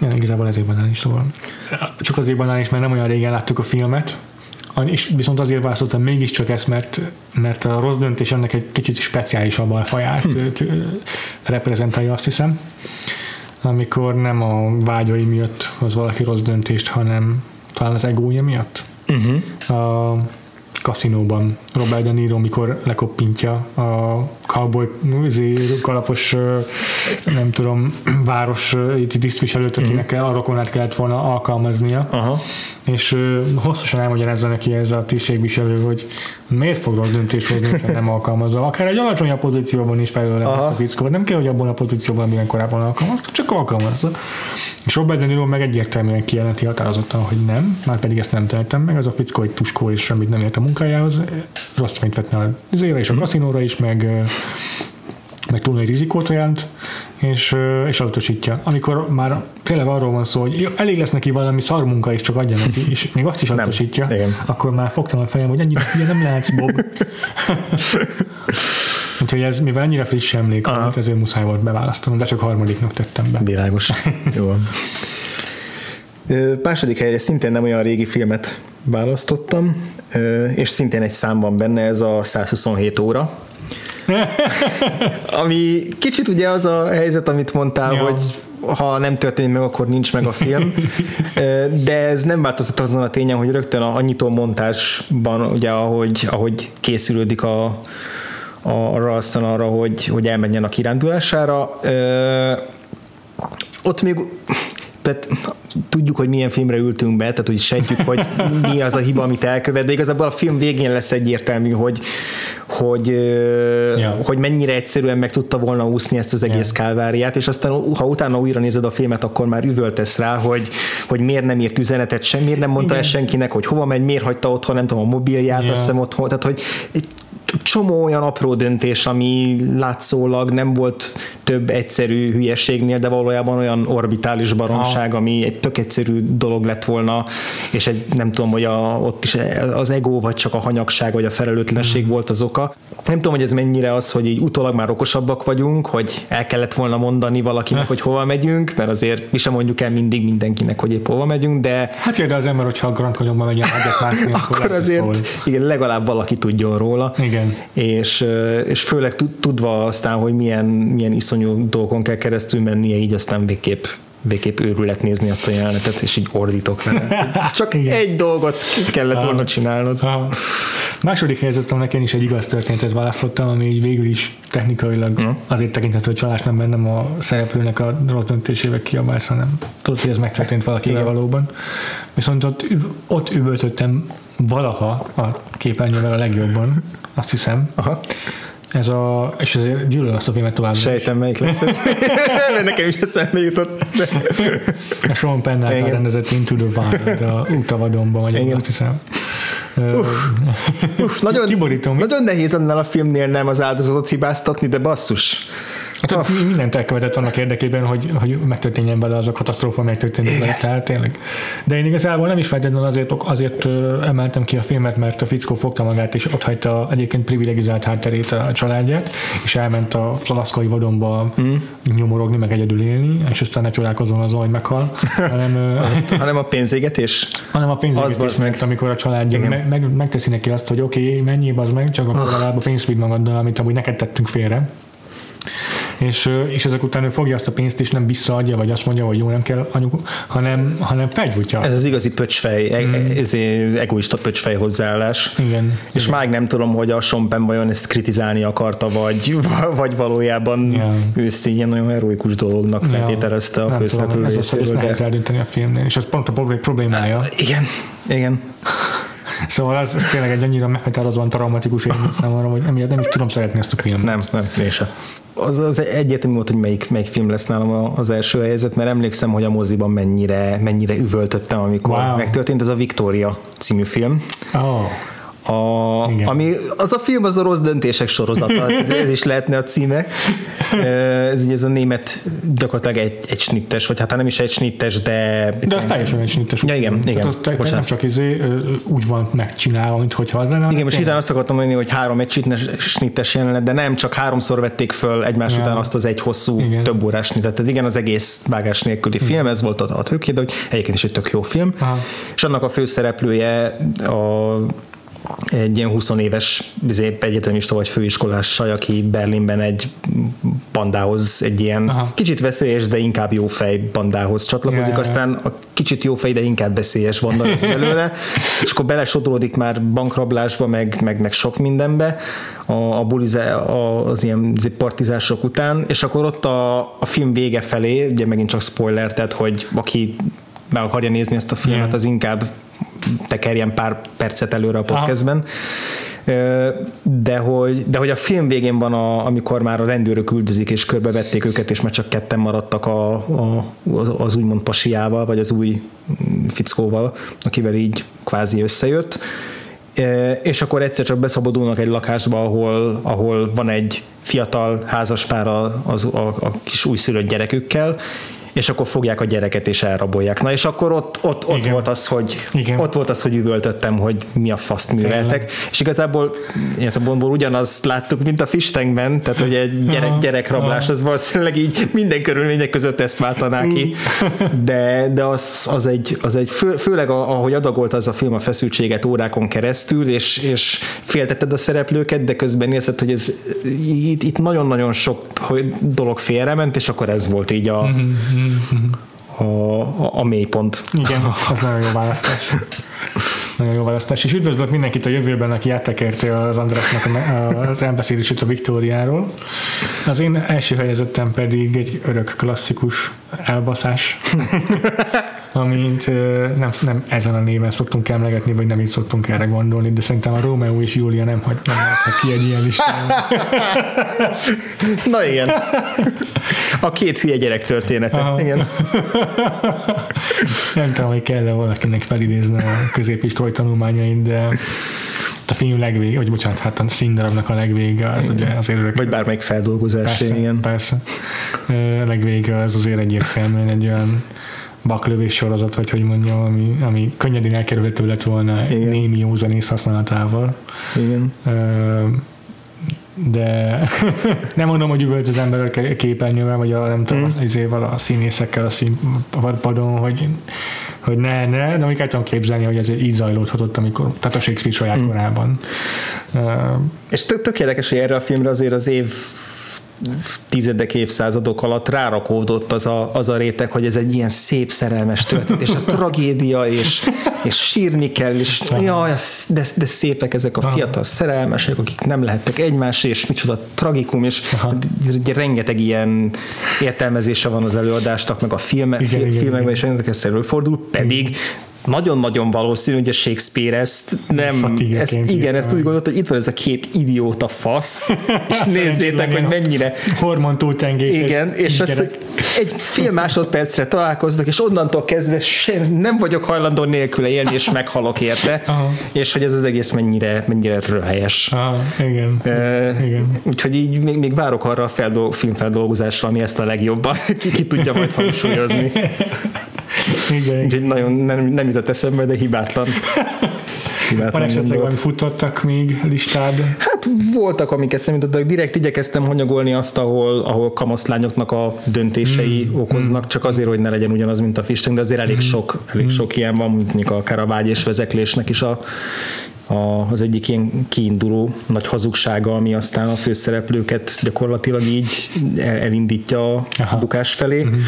ja, igazából ezért banális, szóval csak azért banális, mert nem olyan régen láttuk a filmet, és viszont azért választottam mégiscsak ezt, mert, mert a rossz döntés ennek egy kicsit speciálisabb alfaját hm. reprezentálja, azt hiszem. Amikor nem a vágyai miatt hoz valaki rossz döntést, hanem talán az egója miatt. Uh-huh. A, kaszinóban Robert De Niro, mikor lekoppintja a cowboy izé, kalapos nem tudom, város tisztviselőt, akinek uh-huh. a rokonát kellett volna alkalmaznia. Aha. És hosszasan elmagyarázza neki ez a tisztségviselő, hogy miért fog rossz döntést hozni, ha nem alkalmazza. Akár egy alacsonyabb pozícióban is felül ezt a fickót. Nem kell, hogy abban a pozícióban, amilyen korábban alkalmazta, csak alkalmazza. És Robert De Niro meg egyértelműen kijelenti határozottan, hogy nem, már pedig ezt nem tehetem meg, az a fickó egy tuskó és semmit nem ért a munkájához, rossz fényt vetne az ére és a kaszinóra is, meg meg túl nagy rizikót jelent, és, és elutasítja. Amikor már tényleg arról van szó, hogy elég lesz neki valami szar munka, és csak adja neki, és még azt is elutasítja, akkor már fogtam a fejem, hogy ennyire nem lehetsz, Bob. Úgyhogy ez, mivel ennyire friss emlék volt, ezért muszáj volt beválasztanom, de csak harmadiknak tettem be. Világos. Jó. Második helyre szintén nem olyan régi filmet választottam, és szintén egy szám van benne, ez a 127 óra. Ami kicsit ugye az a helyzet, amit mondtál, ja. hogy ha nem történik meg, akkor nincs meg a film. De ez nem változtat azon a tényen, hogy rögtön a, annyitó montásban, ugye, ahogy, ahogy készülődik a, arra aztán arra, hogy, hogy elmenjen a kirándulására. Ott még tehát tudjuk, hogy milyen filmre ültünk be, tehát hogy sejtjük, hogy mi az a hiba, amit elkövet, de igazából a film végén lesz egyértelmű, hogy, hogy, ja. hogy mennyire egyszerűen meg tudta volna úszni ezt az egész ja. kálváriát, és aztán ha utána újra nézed a filmet, akkor már üvöltesz rá, hogy, hogy miért nem írt üzenetet sem, miért nem mondta Igen. el senkinek, hogy hova megy, miért hagyta otthon, nem tudom, a mobilját, ja. azt hiszem otthon, tehát hogy csomó olyan apró döntés, ami látszólag nem volt több egyszerű hülyeségnél, de valójában olyan orbitális baromság, ami egy tök egyszerű dolog lett volna, és egy, nem tudom, hogy a, ott is az ego, vagy csak a hanyagság, vagy a felelőtlenség mm. volt az oka. Nem tudom, hogy ez mennyire az, hogy így utólag már okosabbak vagyunk, hogy el kellett volna mondani valakinek, ne. hogy hova megyünk, mert azért mi sem mondjuk el mindig mindenkinek, hogy épp hova megyünk, de... Hát jön, de az ember, hogyha a Grand Canyon-ban megy mászni, akkor, akkor azért szól. igen, legalább valaki tudjon róla. Igen. És, és főleg tudva aztán, hogy milyen, milyen iszonyú dolgokon kell keresztül mennie, így aztán végképp végképp őrület nézni azt a jelenetet, és így ordítok vele. Csak Igen. egy dolgot kellett volna csinálnod. Aha. Második helyzetem én is egy igaz történetet választottam, ami így végül is technikailag mm. azért tekinthető, hogy csalás nem bennem a szereplőnek a rossz döntésével kiabálsz, hanem tudod, hogy ez megtörtént valakivel Igen. valóban. Viszont ott, ott üvöltöttem valaha a képernyővel a legjobban, azt hiszem. Aha. Ez a, és ezért gyűlöl azt a filmet tovább. Sejtem, melyik lesz ez. Mert nekem is eszembe jutott. De... A Sean Penn által rendezett Into the Wild, a Útavadonban, vagy azt hiszem. Uff, uff, nagyon, nagyon nehéz annál a filmnél nem az áldozatot hibáztatni, de basszus. Hát oh. mindent elkövetett annak érdekében, hogy, hogy megtörténjen vele az a katasztrófa, amely történik vele, tehát tényleg. De én igazából nem is feltétlenül azért, azért emeltem ki a filmet, mert a fickó fogta magát, és ott hagyta egyébként privilegizált hátterét a családját, és elment a falaszkai vadonba mm. nyomorogni, meg egyedül élni, és aztán ne csodálkozzon azon, hogy meghal, hanem, hanem a pénzégetés. Hanem a pénzégetés, az meg, amikor a családja meg, meg, megteszi neki azt, hogy oké, okay, mennyi az meg, csak akkor legalább a pénzt vidd magaddal, amit amúgy neked tettünk félre és, és ezek után ő fogja azt a pénzt, és nem visszaadja, vagy azt mondja, hogy jó, nem kell anyuk, hanem, hanem felgyújtja. Ez az igazi pöcsfej, e- mm. ez egoista pöcsfej hozzáállás. Igen. És igen. már nem tudom, hogy a Sompen vajon ezt kritizálni akarta, vagy, vagy valójában ja. ő ezt ilyen nagyon heroikus dolognak feltételezte ja. a főszereplő részéről. Ez, ezt nehéz eldönteni a filmnél, és ez pont a problémája. Hát, igen, igen. Szóval ez, ez tényleg egy annyira meghatározóan traumatikus élmény számomra, hogy emiatt nem is tudom szeretni ezt a filmet. Nem, nem, én sem. Az, az egyértelmű volt, hogy melyik, melyik film lesz nálam az első helyzet, mert emlékszem, hogy a moziban mennyire, mennyire üvöltöttem, amikor wow. megtörtént ez a Victoria című film. Oh. A, ami, az a film az a rossz döntések sorozata, ez is lehetne a címe. Ez, ez a német gyakorlatilag egy, egy snittes, vagy hát nem is egy snittes, de... De az teljesen egy snittes. Ja, igen, igen. Tehát az te, nem csak izé, úgy van megcsinálva, mint hogyha az lenne. Igen, most itt azt akartam mondani, hogy három egy snittes jelenet, de nem csak háromszor vették föl egymás ja. után azt az egy hosszú, igen. több órás snittet. Tehát igen, az egész vágás nélküli igen. film, ez volt a, a trükkje, de hogy egyébként is egy tök jó film. Aha. És annak a főszereplője a egy ilyen 20 éves izé, egyetemista vagy főiskolás saj, aki Berlinben egy bandához, egy ilyen Aha. kicsit veszélyes, de inkább jó fej bandához csatlakozik, yeah, aztán a kicsit jó fej, de inkább veszélyes banda lesz belőle, és akkor belesodródik már bankrablásba, meg, meg, meg sok mindenbe a, a bulize, az ilyen izé, partizások után, és akkor ott a, a film vége felé, ugye megint csak spoiler, tehát hogy aki meg akarja nézni ezt a filmet, yeah. az inkább tekerjen pár percet előre a podcastben. De hogy, de hogy a film végén van, a, amikor már a rendőrök üldözik és körbevették őket, és már csak ketten maradtak a, a, az úgymond pasiával, vagy az új fickóval, akivel így kvázi összejött. És akkor egyszer csak beszabadulnak egy lakásba, ahol, ahol van egy fiatal házaspár az, a, a kis újszülött gyerekükkel, és akkor fogják a gyereket és elrabolják. Na és akkor ott, ott, ott volt az, hogy Igen. ott volt az, hogy üvöltöttem, hogy mi a faszt műveltek, Tényleg. és igazából ilyen szempontból ugyanazt láttuk, mint a Fistengben, tehát hogy egy gyerek, gyerekrablás, az valószínűleg így minden körülmények között ezt váltaná ki, de, de az, az egy, az egy fő, főleg ahogy adagolt az a film a feszültséget órákon keresztül, és, és féltetted a szereplőket, de közben érzed, hogy ez itt, itt nagyon-nagyon sok dolog félrement, és akkor ez volt így a, mm-hmm a, a, a mélypont. Igen, az nagyon jó választás. Nagyon jó választás. És üdvözlök mindenkit a jövőben, aki áttekérte az Andrásnak az elbeszélését a Viktóriáról. Az én első helyezettem pedig egy örök klasszikus elbaszás amint nem, nem ezen a néven szoktunk emlegetni, vagy nem így szoktunk erre gondolni, de szerintem a Romeo és Julia nem, hagy, nem ki egy ilyen listán. Na igen. A két hülye gyerek története. Aha. Igen. nem tudom, hogy kell-e valakinek felidézni a középiskolai tanulmányait, de a film legvége, vagy bocsánat, hát a színdarabnak a legvége az ugye azért örök. Vagy bármelyik feldolgozás, persze, igen. Persze. A legvége az azért egyértelműen egy olyan baklövés sorozat, vagy hogy mondjam, ami, ami könnyedén elkerülhető lett volna Igen. némi józanész használatával. Igen. de nem mondom, hogy üvölt az ember a képernyővel, vagy a, nem tudom, mm. az izével, a színészekkel a színpadon, hogy, hogy ne, ne, de még el tudom képzelni, hogy ez így zajlódhatott, amikor, tehát a Shakespeare saját mm. korában. Uh, és tök, tök érdekes, hogy erre a filmre azért az év tizedek, évszázadok alatt rárakódott az a, az a réteg, hogy ez egy ilyen szép szerelmes történet, és a tragédia, és, és sírni kell, és jaj, de, de szépek ezek a fiatal szerelmesek, akik nem lehettek egymás, és micsoda tragikum, és Aha. rengeteg ilyen értelmezése van az előadásnak, meg a filme, igen, filmekben igen, is rengeteg fordul, pedig nagyon-nagyon valószínű, hogy a Shakespeare ezt nem, ezt, igen, ezt úgy gondolta, hogy itt van ez a két idióta fasz, és nézzétek, hogy mennyire hormon túltengés. Igen, és ez egy, fél másodpercre találkoznak, és onnantól kezdve sem, nem vagyok hajlandó nélküle élni, és meghalok érte, Aha. és hogy ez az egész mennyire, mennyire röhelyes. Aha, igen. Uh, igen. Úgyhogy így még, még várok arra a feldol- filmfeldolgozásra, ami ezt a legjobban ki, ki tudja majd hangsúlyozni. Igen. Úgyhogy nagyon nem, nem jutott eszembe, de hibátlan. hibátlan Van esetleg valami futottak még listád? Hát voltak, amik eszembe jutottak. Direkt igyekeztem hanyagolni azt, ahol, ahol kamaszlányoknak a döntései mm. okoznak, mm. csak azért, hogy ne legyen ugyanaz, mint a Fisteng, de azért elég mm. sok, elég mm. sok ilyen van, mondjuk akár a vágy és vezeklésnek is a a, az egyik ilyen kiinduló nagy hazugsága, ami aztán a főszereplőket gyakorlatilag így elindítja a Aha. bukás felé. Uh-huh.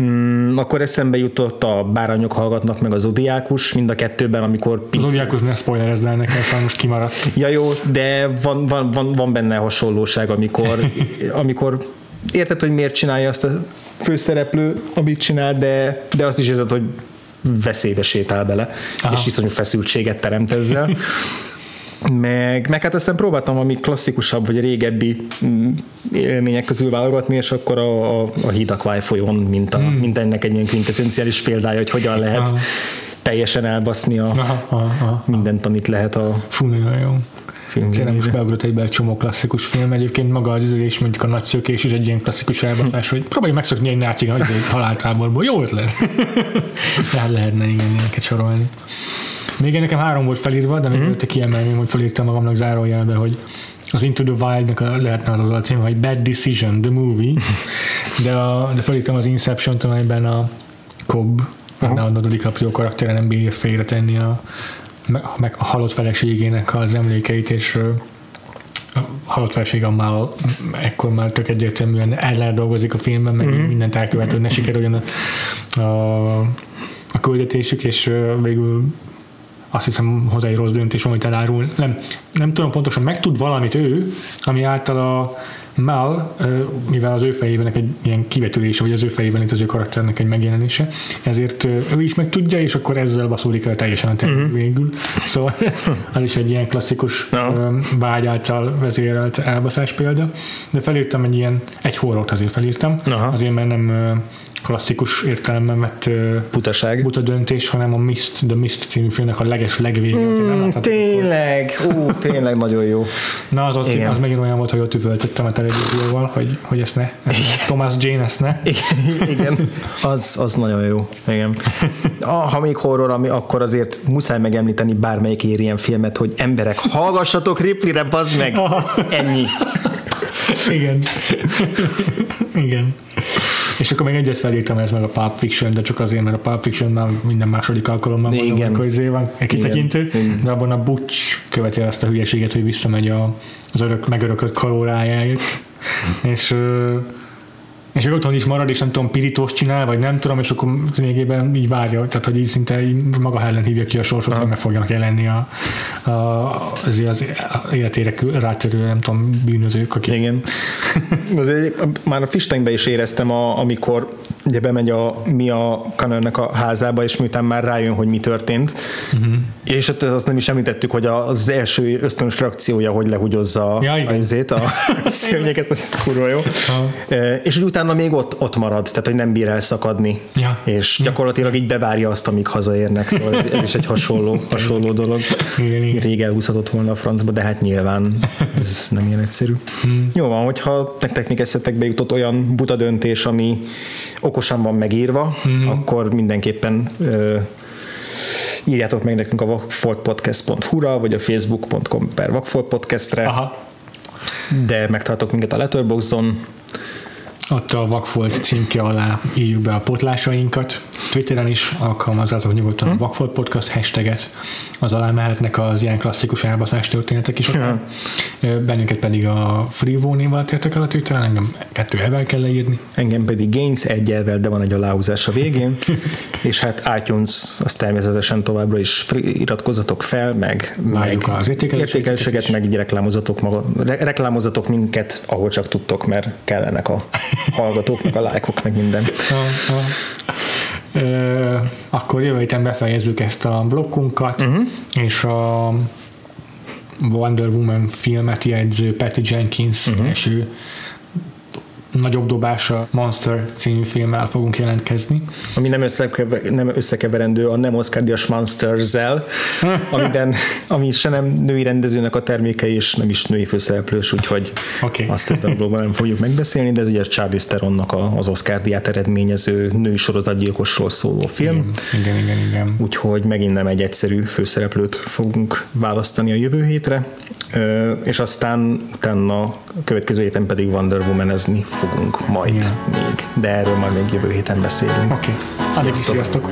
Mm, akkor eszembe jutott a Bárányok hallgatnak meg az Zodiákus, mind a kettőben, amikor... Az Zodiákus ne spoilerezd el nekem, most kimaradt. Ja jó, de van, van, van, van benne hasonlóság, amikor, amikor érted, hogy miért csinálja azt a főszereplő, amit csinál, de, de azt is érted, hogy veszélybe sétál bele, Aha. és iszonyú feszültséget teremt ezzel. meg, meg hát aztán próbáltam valami klasszikusabb vagy régebbi mm, élmények közül válogatni, és akkor a, a, a Hidakvály folyón, mint, a, mm. mint ennek egy ilyen quintessenciális példája, hogy hogyan lehet aha. teljesen elbaszni a, aha, aha, aha. mindent, amit lehet a... Fú, nagyon jó film. Tényleg is beugrott egybe egy csomó klasszikus film. Egyébként maga az és mondjuk a nagy szökés is egy ilyen klasszikus elbaszás, hogy próbálj megszokni egy náci haláltáborból. Jó ötlet. Tehát lehetne igen ilyeneket sorolni. Még nekem három volt felírva, de még mm-hmm. kiemelném, hogy felírtam magamnak zárójelbe, hogy az Into the Wild-nak lehetne az az a cím, hogy Bad Decision, the movie, de, a, de felírtam az Inception-t, amelyben a Cobb, a Leonardo DiCaprio karaktere nem bírja félretenni a, meg a halott feleségének az emlékeit, és a halott feleség már ekkor már tök egyértelműen el dolgozik a filmben, meg mm-hmm. mindent elkövet, hogy ne sikerüljön a, a, a küldetésük, és végül azt hiszem hozzá egy rossz döntés, amit elárul. Nem, nem tudom pontosan, megtud valamit ő, ami által a Mal, mivel az ő fejében egy ilyen kivetülése, vagy az ő fejében itt az ő karakternek egy megjelenése, ezért ő is meg tudja, és akkor ezzel baszódik el teljesen a uh-huh. végül. Szóval az is egy ilyen klasszikus no. vágy által vezérelt elbaszás példa. De felírtam egy ilyen, egy horrort azért felírtam, Aha. azért mert nem klasszikus értelemben vett Butaság. buta döntés, hanem a Mist, The Mist című filmnek a leges legvége. Mm, tényleg, ó, tényleg nagyon jó. Na, az, az, az megint olyan volt, hogy ott üvöltöttem a televízióval, hogy, hogy ezt ne, ezt ne. Thomas Jane ezt ne. Igen, igen. Az, az nagyon jó. Igen. Ha még horror, ami akkor azért muszáj megemlíteni bármelyik ilyen filmet, hogy emberek, hallgassatok Ripley-re, bazd meg! Ennyi. Igen. Igen. És akkor még egyet felírtam ez meg a Pulp Fiction, de csak azért, mert a Pulp Fiction már minden második alkalommal mondom, Igen. izé van kitekintő, de abban a Butch követi azt a hülyeséget, hogy visszamegy a, az örök, megörökött kalórájáért, és és még otthon is marad, és nem tudom, pirítós csinál, vagy nem tudom, és akkor lényegében így várja, tehát hogy így szinte így maga ellen hívja ki a sorsot, hogy meg fogjanak jelenni a, a, azért az életére rátörő, nem tudom, bűnözők, akik... Igen. Azért, már a Fistengbe is éreztem, a, amikor ugye bemegy a mi a Connornek a házába, és miután már rájön, hogy mi történt, uh-huh. és hát azt nem is említettük, hogy az első ösztönös reakciója, hogy lehugyozza ja, a, izét, a szörnyeket, ez kurva jó. Uh-huh. És utána még ott, ott marad, tehát hogy nem bír elszakadni, ja. és gyakorlatilag így bevárja azt, amíg hazaérnek, szóval ez, ez is egy hasonló, hasonló dolog. Igen, igen. Rég elhúzhatott volna a francba, de hát nyilván ez nem ilyen egyszerű. Hmm. Jó van, hogyha nektek még eszetekbe jutott olyan buta döntés, ami okosan van megírva, hmm. akkor mindenképpen ö, írjátok meg nekünk a vakfoltpodcast.hu-ra, vagy a facebook.com per vakfoltpodcastre, Aha. de megtartok minket a Letterboxdon, ott a Vakfolt címke alá írjuk be a potlásainkat. Twitteren is alkalmazzátok nyugodtan hmm. a Vakfolt Podcast hashtaget, az alá mehetnek az ilyen klasszikus elbaszás történetek is. Hmm. Bennünket pedig a Freevo névvel tértek el a Twitteren, engem kettő elvel kell leírni. Engem pedig Gains egy elvel, de van egy aláhúzás a végén. és hát iTunes, az természetesen továbbra is iratkozzatok fel, meg, meg az értékeléseket, meg így reklámozatok, maga, reklámozatok minket, ahol csak tudtok, mert kellenek a hallgatóknak, a lájkok, meg minden. Ö, akkor jövő héten befejezzük ezt a blokkunkat, uh-huh. és a Wonder Woman filmet jegyző Patty Jenkins, uh-huh. és ő nagyobb dobása Monster című filmmel fogunk jelentkezni. Ami nem, összekever, nem összekeverendő a nem oscar díjas Monsters-zel, amiben, ami se nem női rendezőnek a terméke, és nem is női főszereplős, úgyhogy okay. azt ebben nem fogjuk megbeszélni, de ez ugye Charlie Theronnak az Oscar díját eredményező női sorozatgyilkosról szóló film. Igen, igen, igen, igen. Úgyhogy megint nem egy egyszerű főszereplőt fogunk választani a jövő hétre, és aztán utána a következő héten pedig Wonder Woman-ezni fogunk majd Igen. még, de erről majd még jövő héten beszélünk. Oké, okay. sziasztok! sziasztok.